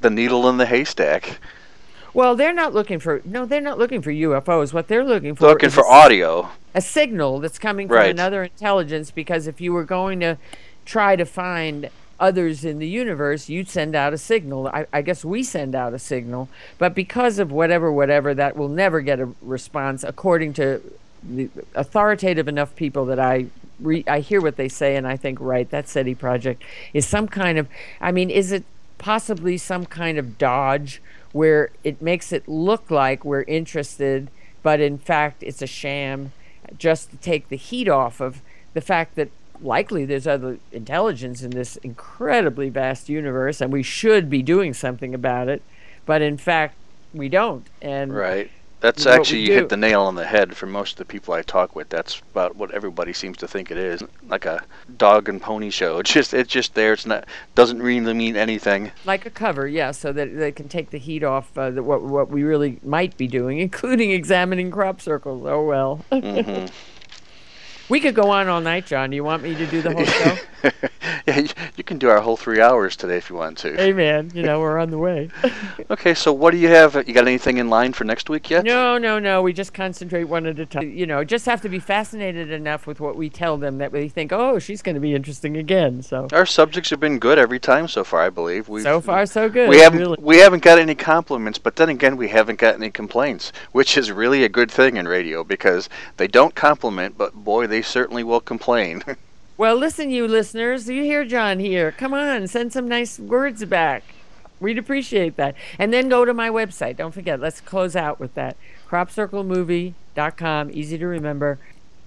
the needle in the haystack. Well, they're not looking for no, they're not looking for UFOs. What they're looking for looking is for a, audio. a signal that's coming from Right. another intelligence. Because if you were going to try to find others in the universe, you'd send out a signal. I, I guess we send out a signal, but because of whatever, whatever, that will never get a response, according to the authoritative enough people that I. Re- I hear what they say, and I think, right, that SETI project is some kind of. I mean, is it possibly some kind of dodge where it makes it look like we're interested, but in fact it's a sham, just to take the heat off of the fact that likely there's other intelligence in this incredibly vast universe, and we should be doing something about it, but in fact we don't. And Right. That's actually you do- hit the nail on the head for most of the people I talk with. That's about what everybody seems to think it is, like a dog and pony show. It's just it's just there. It's not doesn't really mean anything. like a cover, yeah, so that they can take the heat off uh, the, what what we really might be doing, including examining crop circles. Oh well. Mhm. we could go on all night, John. Do you want me to do the whole show? yeah, you, you can do our whole three hours today if you want to. hey, man, you know we're on the way. Okay, so what do you have? You got anything in line for next week yet? No, no, no. We just concentrate one at a time. You know, just have to be fascinated enough with what we tell them that they think, oh, she's going to be interesting again. So Our subjects have been good every time so far, I believe. We've, so far so good. we haven't really. we haven't got any compliments, but then again, we haven't got any complaints, which is really a good thing in radio because they don't compliment, but boy, they certainly will complain. Well, listen, you listeners, you hear John here. Come on, send some nice words back. We'd appreciate that. And then go to my website. Don't forget, let's close out with that. CropCircleMovie.com, easy to remember.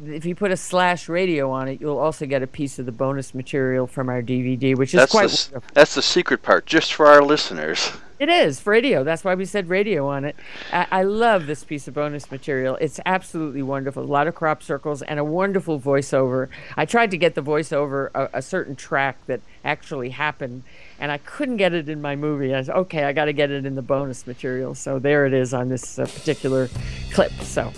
If you put a slash radio on it, you'll also get a piece of the bonus material from our DVD, which is that's quite the, that's the secret part, just for our listeners. It is for radio. That's why we said radio on it. I, I love this piece of bonus material. It's absolutely wonderful. A lot of crop circles and a wonderful voiceover. I tried to get the voiceover a, a certain track that actually happened, and I couldn't get it in my movie. I said, okay, I got to get it in the bonus material. So there it is on this uh, particular clip. So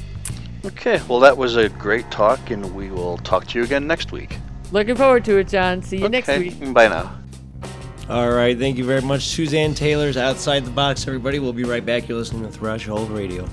Okay, well, that was a great talk, and we will talk to you again next week. looking forward to it, John. See you next Okay, week. bye now. All right, thank you very much, Suzanne Taylor's Outside the Box, everybody. We'll be right back. You're listening to Threshold Radio.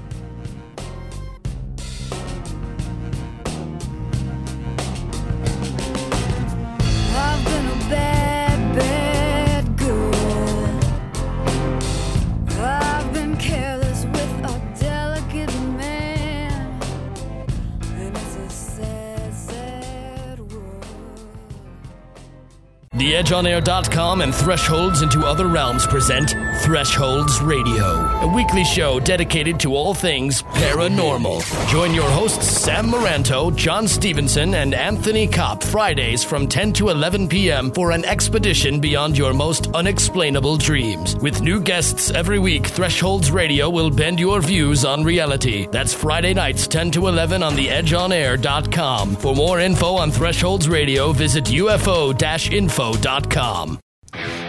TheEdgeOnAir.com and Thresholds into Other Realms present Thresholds Radio, a weekly show dedicated to all things paranormal. Join your hosts Sam Moranto, John Stevenson, and Anthony Kopp Fridays from 10 to 11 p.m. for an expedition beyond your most unexplainable dreams. With new guests every week, Thresholds Radio will bend your views on reality. That's Friday nights 10 to 11 on TheEdgeOnAir.com. For more info on Thresholds Radio, visit UFO-info.com.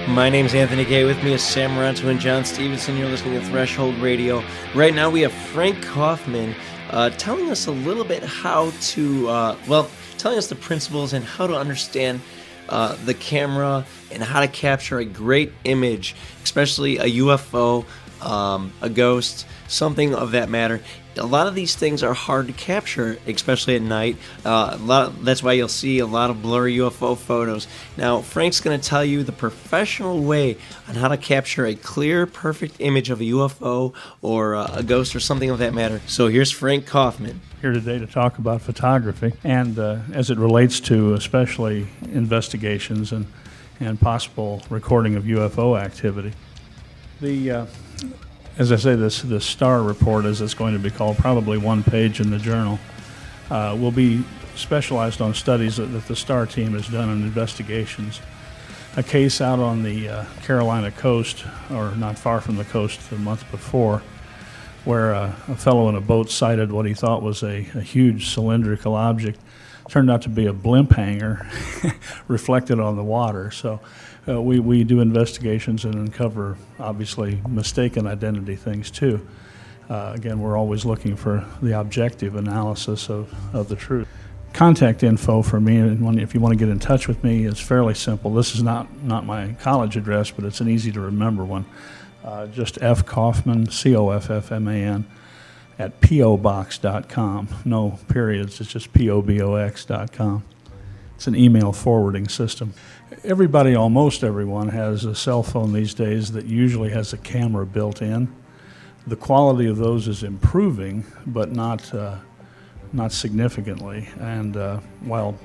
My name's Anthony Gay. With me is Sam Moranto and John Stevenson. You're listening to Threshold Radio. Right now, we have Frank Coffman uh, telling us a little bit how to, uh, well, telling us the principles and how to understand uh, the camera and how to capture a great image, especially a UFO um, a ghost, something of that matter. A lot of these things are hard to capture, especially at night. Uh, a lot that's why you'll see a lot of blurry UFO photos. Now, Frank's going to tell you the professional way on how to capture a clear, perfect image of a UFO or uh, a ghost or something of that matter. So here's Frank Coffman. Here today to talk about photography and uh, as it relates to especially investigations and, and possible recording of UFO activity. The uh, as I say, this the STAR report, as it's going to be called, probably one page in the journal, uh, will be specialized on studies that, that, the STAR team has done on investigations. A case out on the uh, Carolina coast, or not far from the coast, the month before, where uh, a fellow in a boat sighted what he thought was a, a huge cylindrical object. Turned out to be a blimp hangar reflected on the water. So uh, we, we do investigations and uncover obviously mistaken identity things too. Uh, again, we're always looking for the objective analysis of, of the truth. Contact info for me, and if you want to get in touch with me, is fairly simple. This is not, not my college address, but it's an easy to remember one. Uh, just F. Coffman, C O F F M A N, at POBox.com. No periods, it's just POBOX.com. It's an email forwarding system everybody, almost everyone, has a cell phone these days that usually has a camera built in. The quality of those is improving, but not uh, not significantly. And uh, while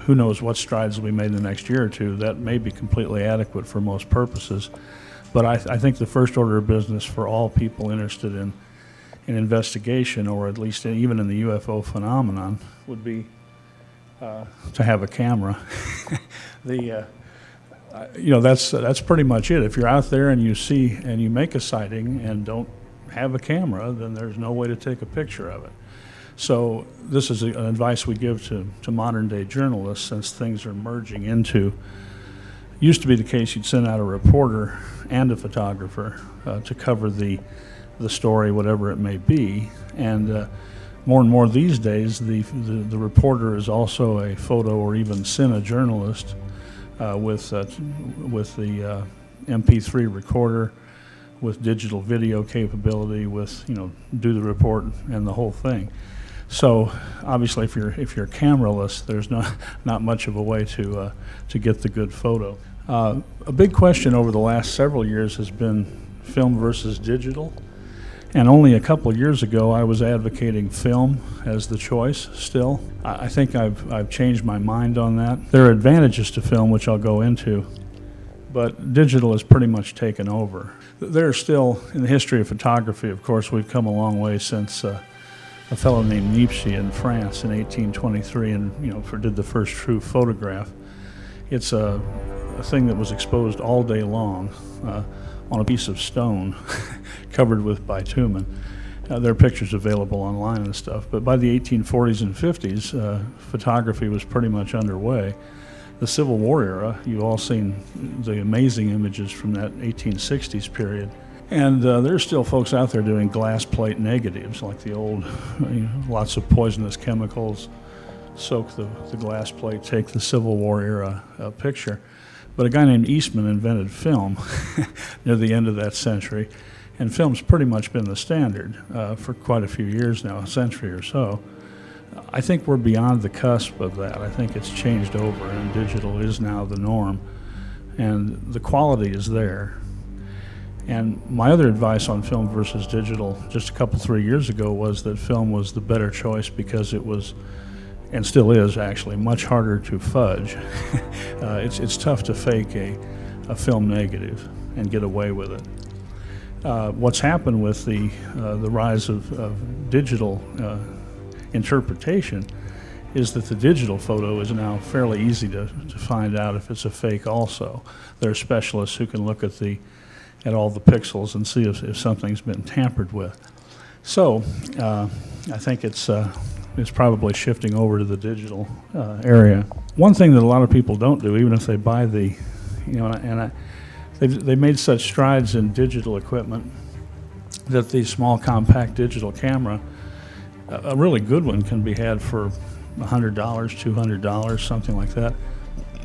who knows what strides will be made in the next year or two, that may be completely adequate for most purposes. But I, th- I think the first order of business for all people interested in in investigation, or at least even in the UFO phenomenon, would be to have a camera. the uh, you know that's that's pretty much it. If you're out there and you see and you make a sighting and don't have a camera, then there's no way to take a picture of it. So this is a, an advice we give to, to modern day journalists since things are merging into. Used to be the case you'd send out a reporter and a photographer uh, to cover the the story, whatever it may be, and uh, more and more these days, the, the, the, reporter is also a photo or even cine journalist uh, with, uh, with the uh, MP3 recorder, with digital video capability, with, you know, do the report and the whole thing. So obviously, if you're if you're cameraless, there's not not much of a way to uh, to get the good photo. Uh, a big question over the last several years has been film versus digital. And only a couple years ago, I was advocating film as the choice still. I think I've, I've changed my mind on that. There are advantages to film, which I'll go into, but digital has pretty much taken over. There are still, in the history of photography, of course, we've come a long way since uh, a fellow named Niepce in France in 1823 and, you know, for, did the first true photograph. It's a, a thing that was exposed all day long. Uh, on a piece of stone covered with bitumen. Uh, there are pictures available online and stuff, but by the 1840s and 50s, uh, photography was pretty much underway. The Civil War era, you've all seen the amazing images from that 1860s period. And uh, there's still folks out there doing glass plate negatives, like the old, you know, lots of poisonous chemicals, soak the, the glass plate, take the Civil War era uh, picture. But a guy named Eastman invented film near the end of that century, and film's pretty much been the standard uh, for quite a few years now, a century or so. I think we're beyond the cusp of that. I think it's changed over, and digital is now the norm, and the quality is there. And my other advice on film versus digital just a couple, three years ago was that film was the better choice because it was and still is actually much harder to fudge. uh, it's, it's tough to fake a, a film negative and get away with it. Uh, what's happened with the, uh, the rise of, of digital uh, interpretation is that the digital photo is now fairly easy to, to find out if it's a fake also. There are specialists who can look at, the, at all the pixels and see if, if something's been tampered with. So uh, I think it's uh, is probably shifting over to the digital uh, area. One thing that a lot of people don't do, even if they buy the, you know, and I, they've, they made such strides in digital equipment that the small compact digital camera, a really good one, can be had for $100, $200, something like that.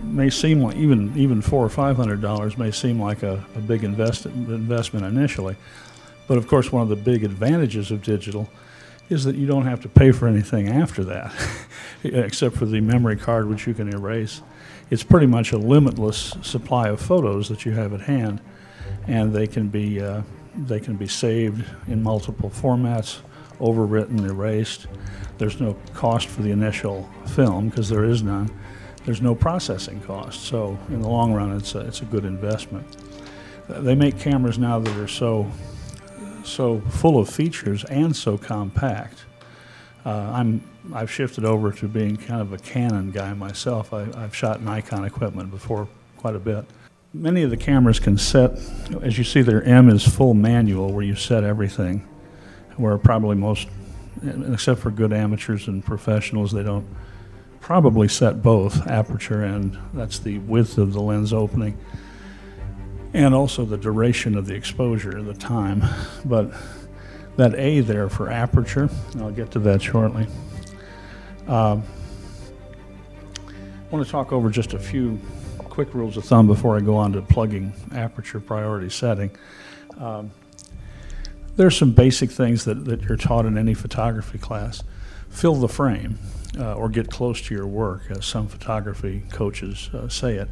may seem like even even four or five hundred dollars may seem like a, a big invest, investment initially, but of course one of the big advantages of digital is that you don't have to pay for anything after that, except for the memory card which you can erase. It's pretty much a limitless supply of photos that you have at hand, and they can be uh, they can be saved in multiple formats, overwritten, erased. There's no cost for the initial film because there is none. There's no processing cost. So in the long run, it's a, it's a good investment. They make cameras now that are so so full of features and so compact. Uh, I'm I've shifted over to being kind of a Canon guy myself. I, I've shot Nikon equipment before quite a bit. Many of the cameras can set, as you see, their M is full manual where you set everything. Where probably most, except for good amateurs and professionals, they don't probably set both aperture and that's the width of the lens opening and also the duration of the exposure, the time. But that A there for aperture, I'll get to that shortly. Um, I want to talk over just a few quick rules of thumb before I go on to plugging aperture priority setting. Um, there's some basic things that, that you're taught in any photography class. Fill the frame uh, or get close to your work, as some photography coaches uh, say it.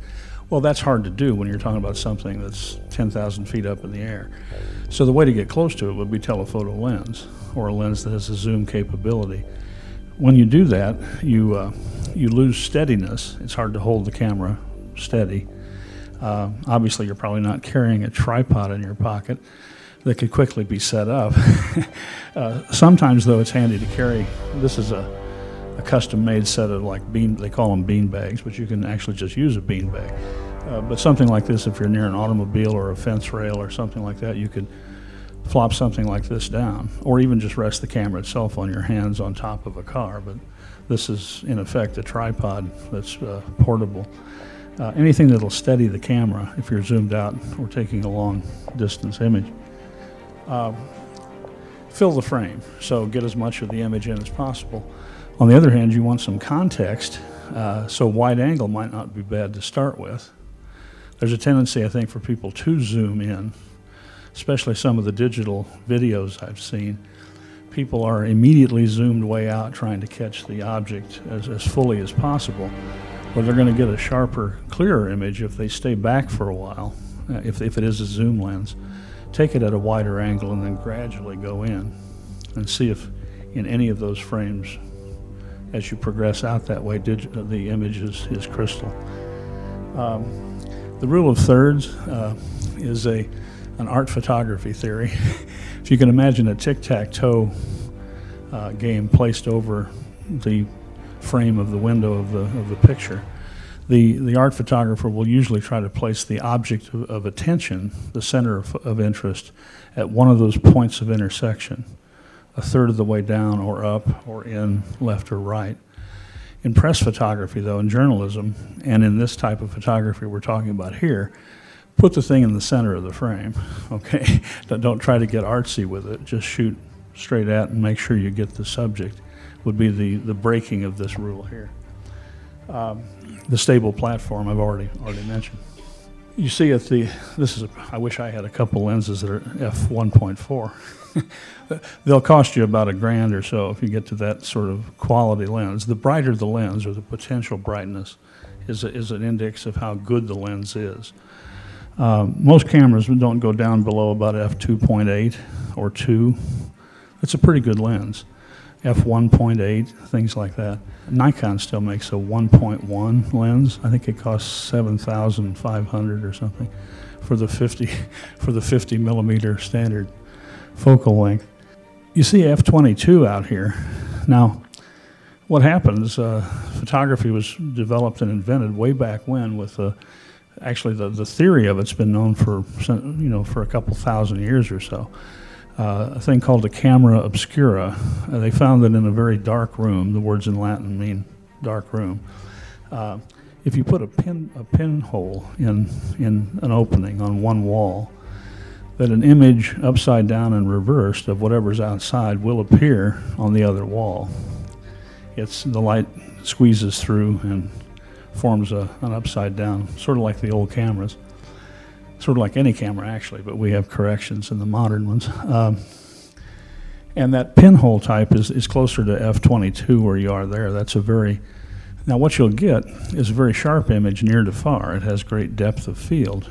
Well, that's hard to do when you're talking about something that's 10,000 feet up in the air. So the way to get close to it would be telephoto lens or a lens that has a zoom capability. When you do that, you uh, you lose steadiness. It's hard to hold the camera steady. Uh, obviously, you're probably not carrying a tripod in your pocket that could quickly be set up. uh, sometimes, though, it's handy to carry. This is a, a custom-made set of like bean. They call them bean bags, but you can actually just use a bean bag. Uh, but something like this, if you're near an automobile or a fence rail or something like that, you could flop something like this down, or even just rest the camera itself on your hands on top of a car. But this is, in effect, a tripod that's uh, portable. Uh, anything that'll steady the camera if you're zoomed out or taking a long distance image. Uh, fill the frame, so get as much of the image in as possible. On the other hand, you want some context, uh, so wide angle might not be bad to start with. There's a tendency, I think, for people to zoom in especially some of the digital videos I've seen, people are immediately zoomed way out trying to catch the object as, as fully as possible. Or they're going to get a sharper, clearer image if they stay back for a while, uh, if, if it is a zoom lens. Take it at a wider angle and then gradually go in and see if in any of those frames, as you progress out that way, dig- the image is, is crystal. Um, the rule of thirds uh, is a an art photography theory. if you can imagine a tic tac toe uh, game placed over the frame of the window of the, of the picture, the, the art photographer will usually try to place the object of, of attention, the center of, of interest, at one of those points of intersection, a third of the way down or up or in, left or right. In press photography, though, in journalism, and in this type of photography we're talking about here, put the thing in the center of the frame. Okay, don't try to get artsy with it. Just shoot straight at and make sure you get the subject. Would be the the breaking of this rule here. Um, the stable platform I've already already mentioned. You see at the this is a, I wish I had a couple lenses that are f 1.4. They'll cost you about a grand or so if you get to that sort of quality lens. The brighter the lens or the potential brightness is a, is an index of how good the lens is. Uh, most cameras don't go down below about f2.8 or 2. It's a pretty good lens. f1.8, things like that. Nikon still makes a 1.1 lens. I think it costs 7,500 or something for the 50 for the 50 millimeter standard focal length. You see f22 out here. Now, what happens? Uh, photography was developed and invented way back when with a actually the, the theory of it's been known for you know for a couple thousand years or so. Uh, a thing called a camera obscura. Uh, they found that in a very dark room, the words in Latin mean dark room. Uh, if you put a pin a pinhole in in an opening on one wall, that an image upside down and reversed of whatever's outside will appear on the other wall. It's the light squeezes through and forms a, an upside down, sort of like the old cameras, sort of like any camera actually, but we have corrections in the modern ones. Um, and that pinhole type is, is closer to f22 where you are there. That's a very now what you'll get is a very sharp image near to far. It has great depth of field.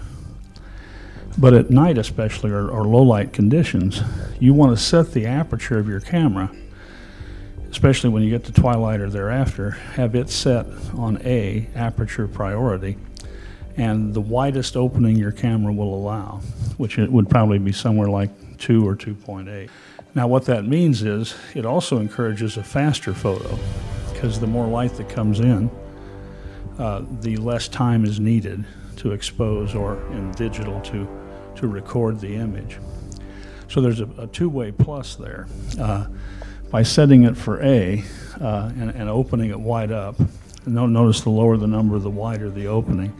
But at night, especially, or, or low light conditions, you want to set the aperture of your camera, especially when you get to twilight or thereafter, have it set on A, aperture priority, and the widest opening your camera will allow, which it would probably be somewhere like 2 or 2.8. Now, what that means is it also encourages a faster photo because the more light that comes in, uh, the less time is needed to expose or in digital to, to record the image. So there's a, a two-way plus there. Uh, by setting it for A uh, and, and opening it wide up, notice the lower the number, the wider the opening,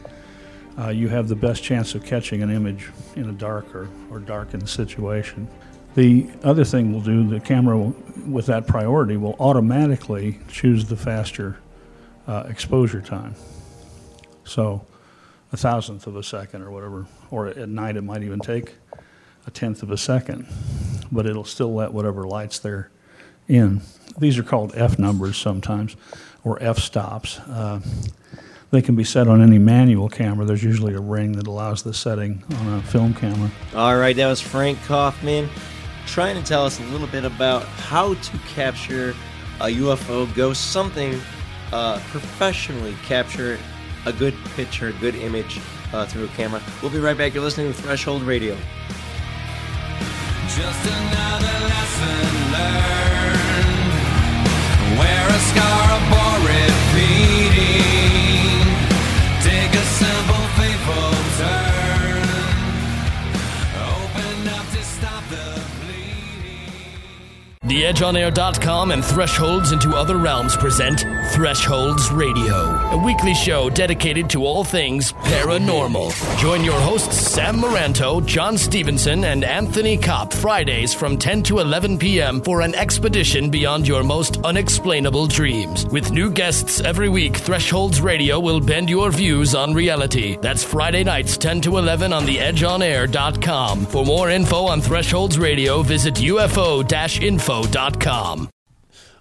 uh, you have the best chance of catching an image in a darker or darkened situation. The other thing we'll do, the camera will, with that priority will automatically choose the faster uh, exposure time. So a thousandth of a second or whatever, or at night it might even take a tenth of a second, but it'll still let whatever lights there in. These are called F numbers sometimes, or F stops. Uh, they can be set on any manual camera. There's usually a ring that allows the setting on a film camera. All right, that was Frank Coffman trying to tell us a little bit about how to capture a UFO ghost, something uh, professionally capture a good picture, good image uh, through a camera. We'll be right back. You're listening to Threshold Radio. Just another lesson learned. Wear a scarf or TheEdgeOnAir.com and Thresholds into Other Realms present Thresholds Radio, a weekly show dedicated to all things paranormal. Join your hosts Sam Moranto, John Stevenson, and Anthony Kopp Fridays from 10 to 11 p.m. for an expedition beyond your most unexplainable dreams. With new guests every week, Thresholds Radio will bend your views on reality. That's Friday nights 10 to 11 on TheEdgeOnAir.com. For more info on Thresholds Radio, visit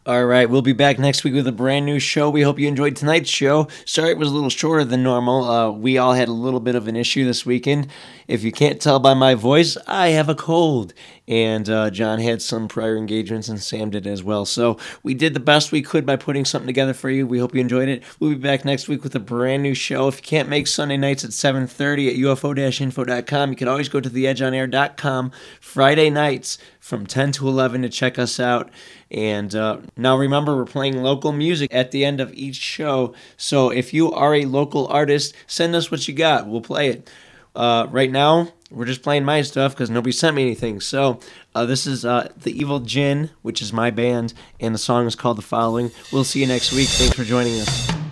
All right, we'll be back next week with a brand new show. We hope you enjoyed tonight's show. Sorry it was a little shorter than normal. Uh, we all had a little bit of an issue this weekend. If you can't tell by my voice, I have a cold. And uh, John had some prior engagements, and Sam did as well. So we did the best we could by putting something together for you. We hope you enjoyed it. We'll be back next week with a brand new show. If you can't make Sunday nights at 7.30 at ufo-info.com, you can always go to theedgeonair.com Friday nights from 10 to 11 to check us out. And uh, now remember, we're playing local music at the end of each show. So if you are a local artist, send us what you got. We'll play it. Uh, right now, we're just playing my stuff because nobody sent me anything. So uh, this is uh, The Evil Gin, which is my band, and the song is called The Following. We'll see you next week. Thanks for joining us.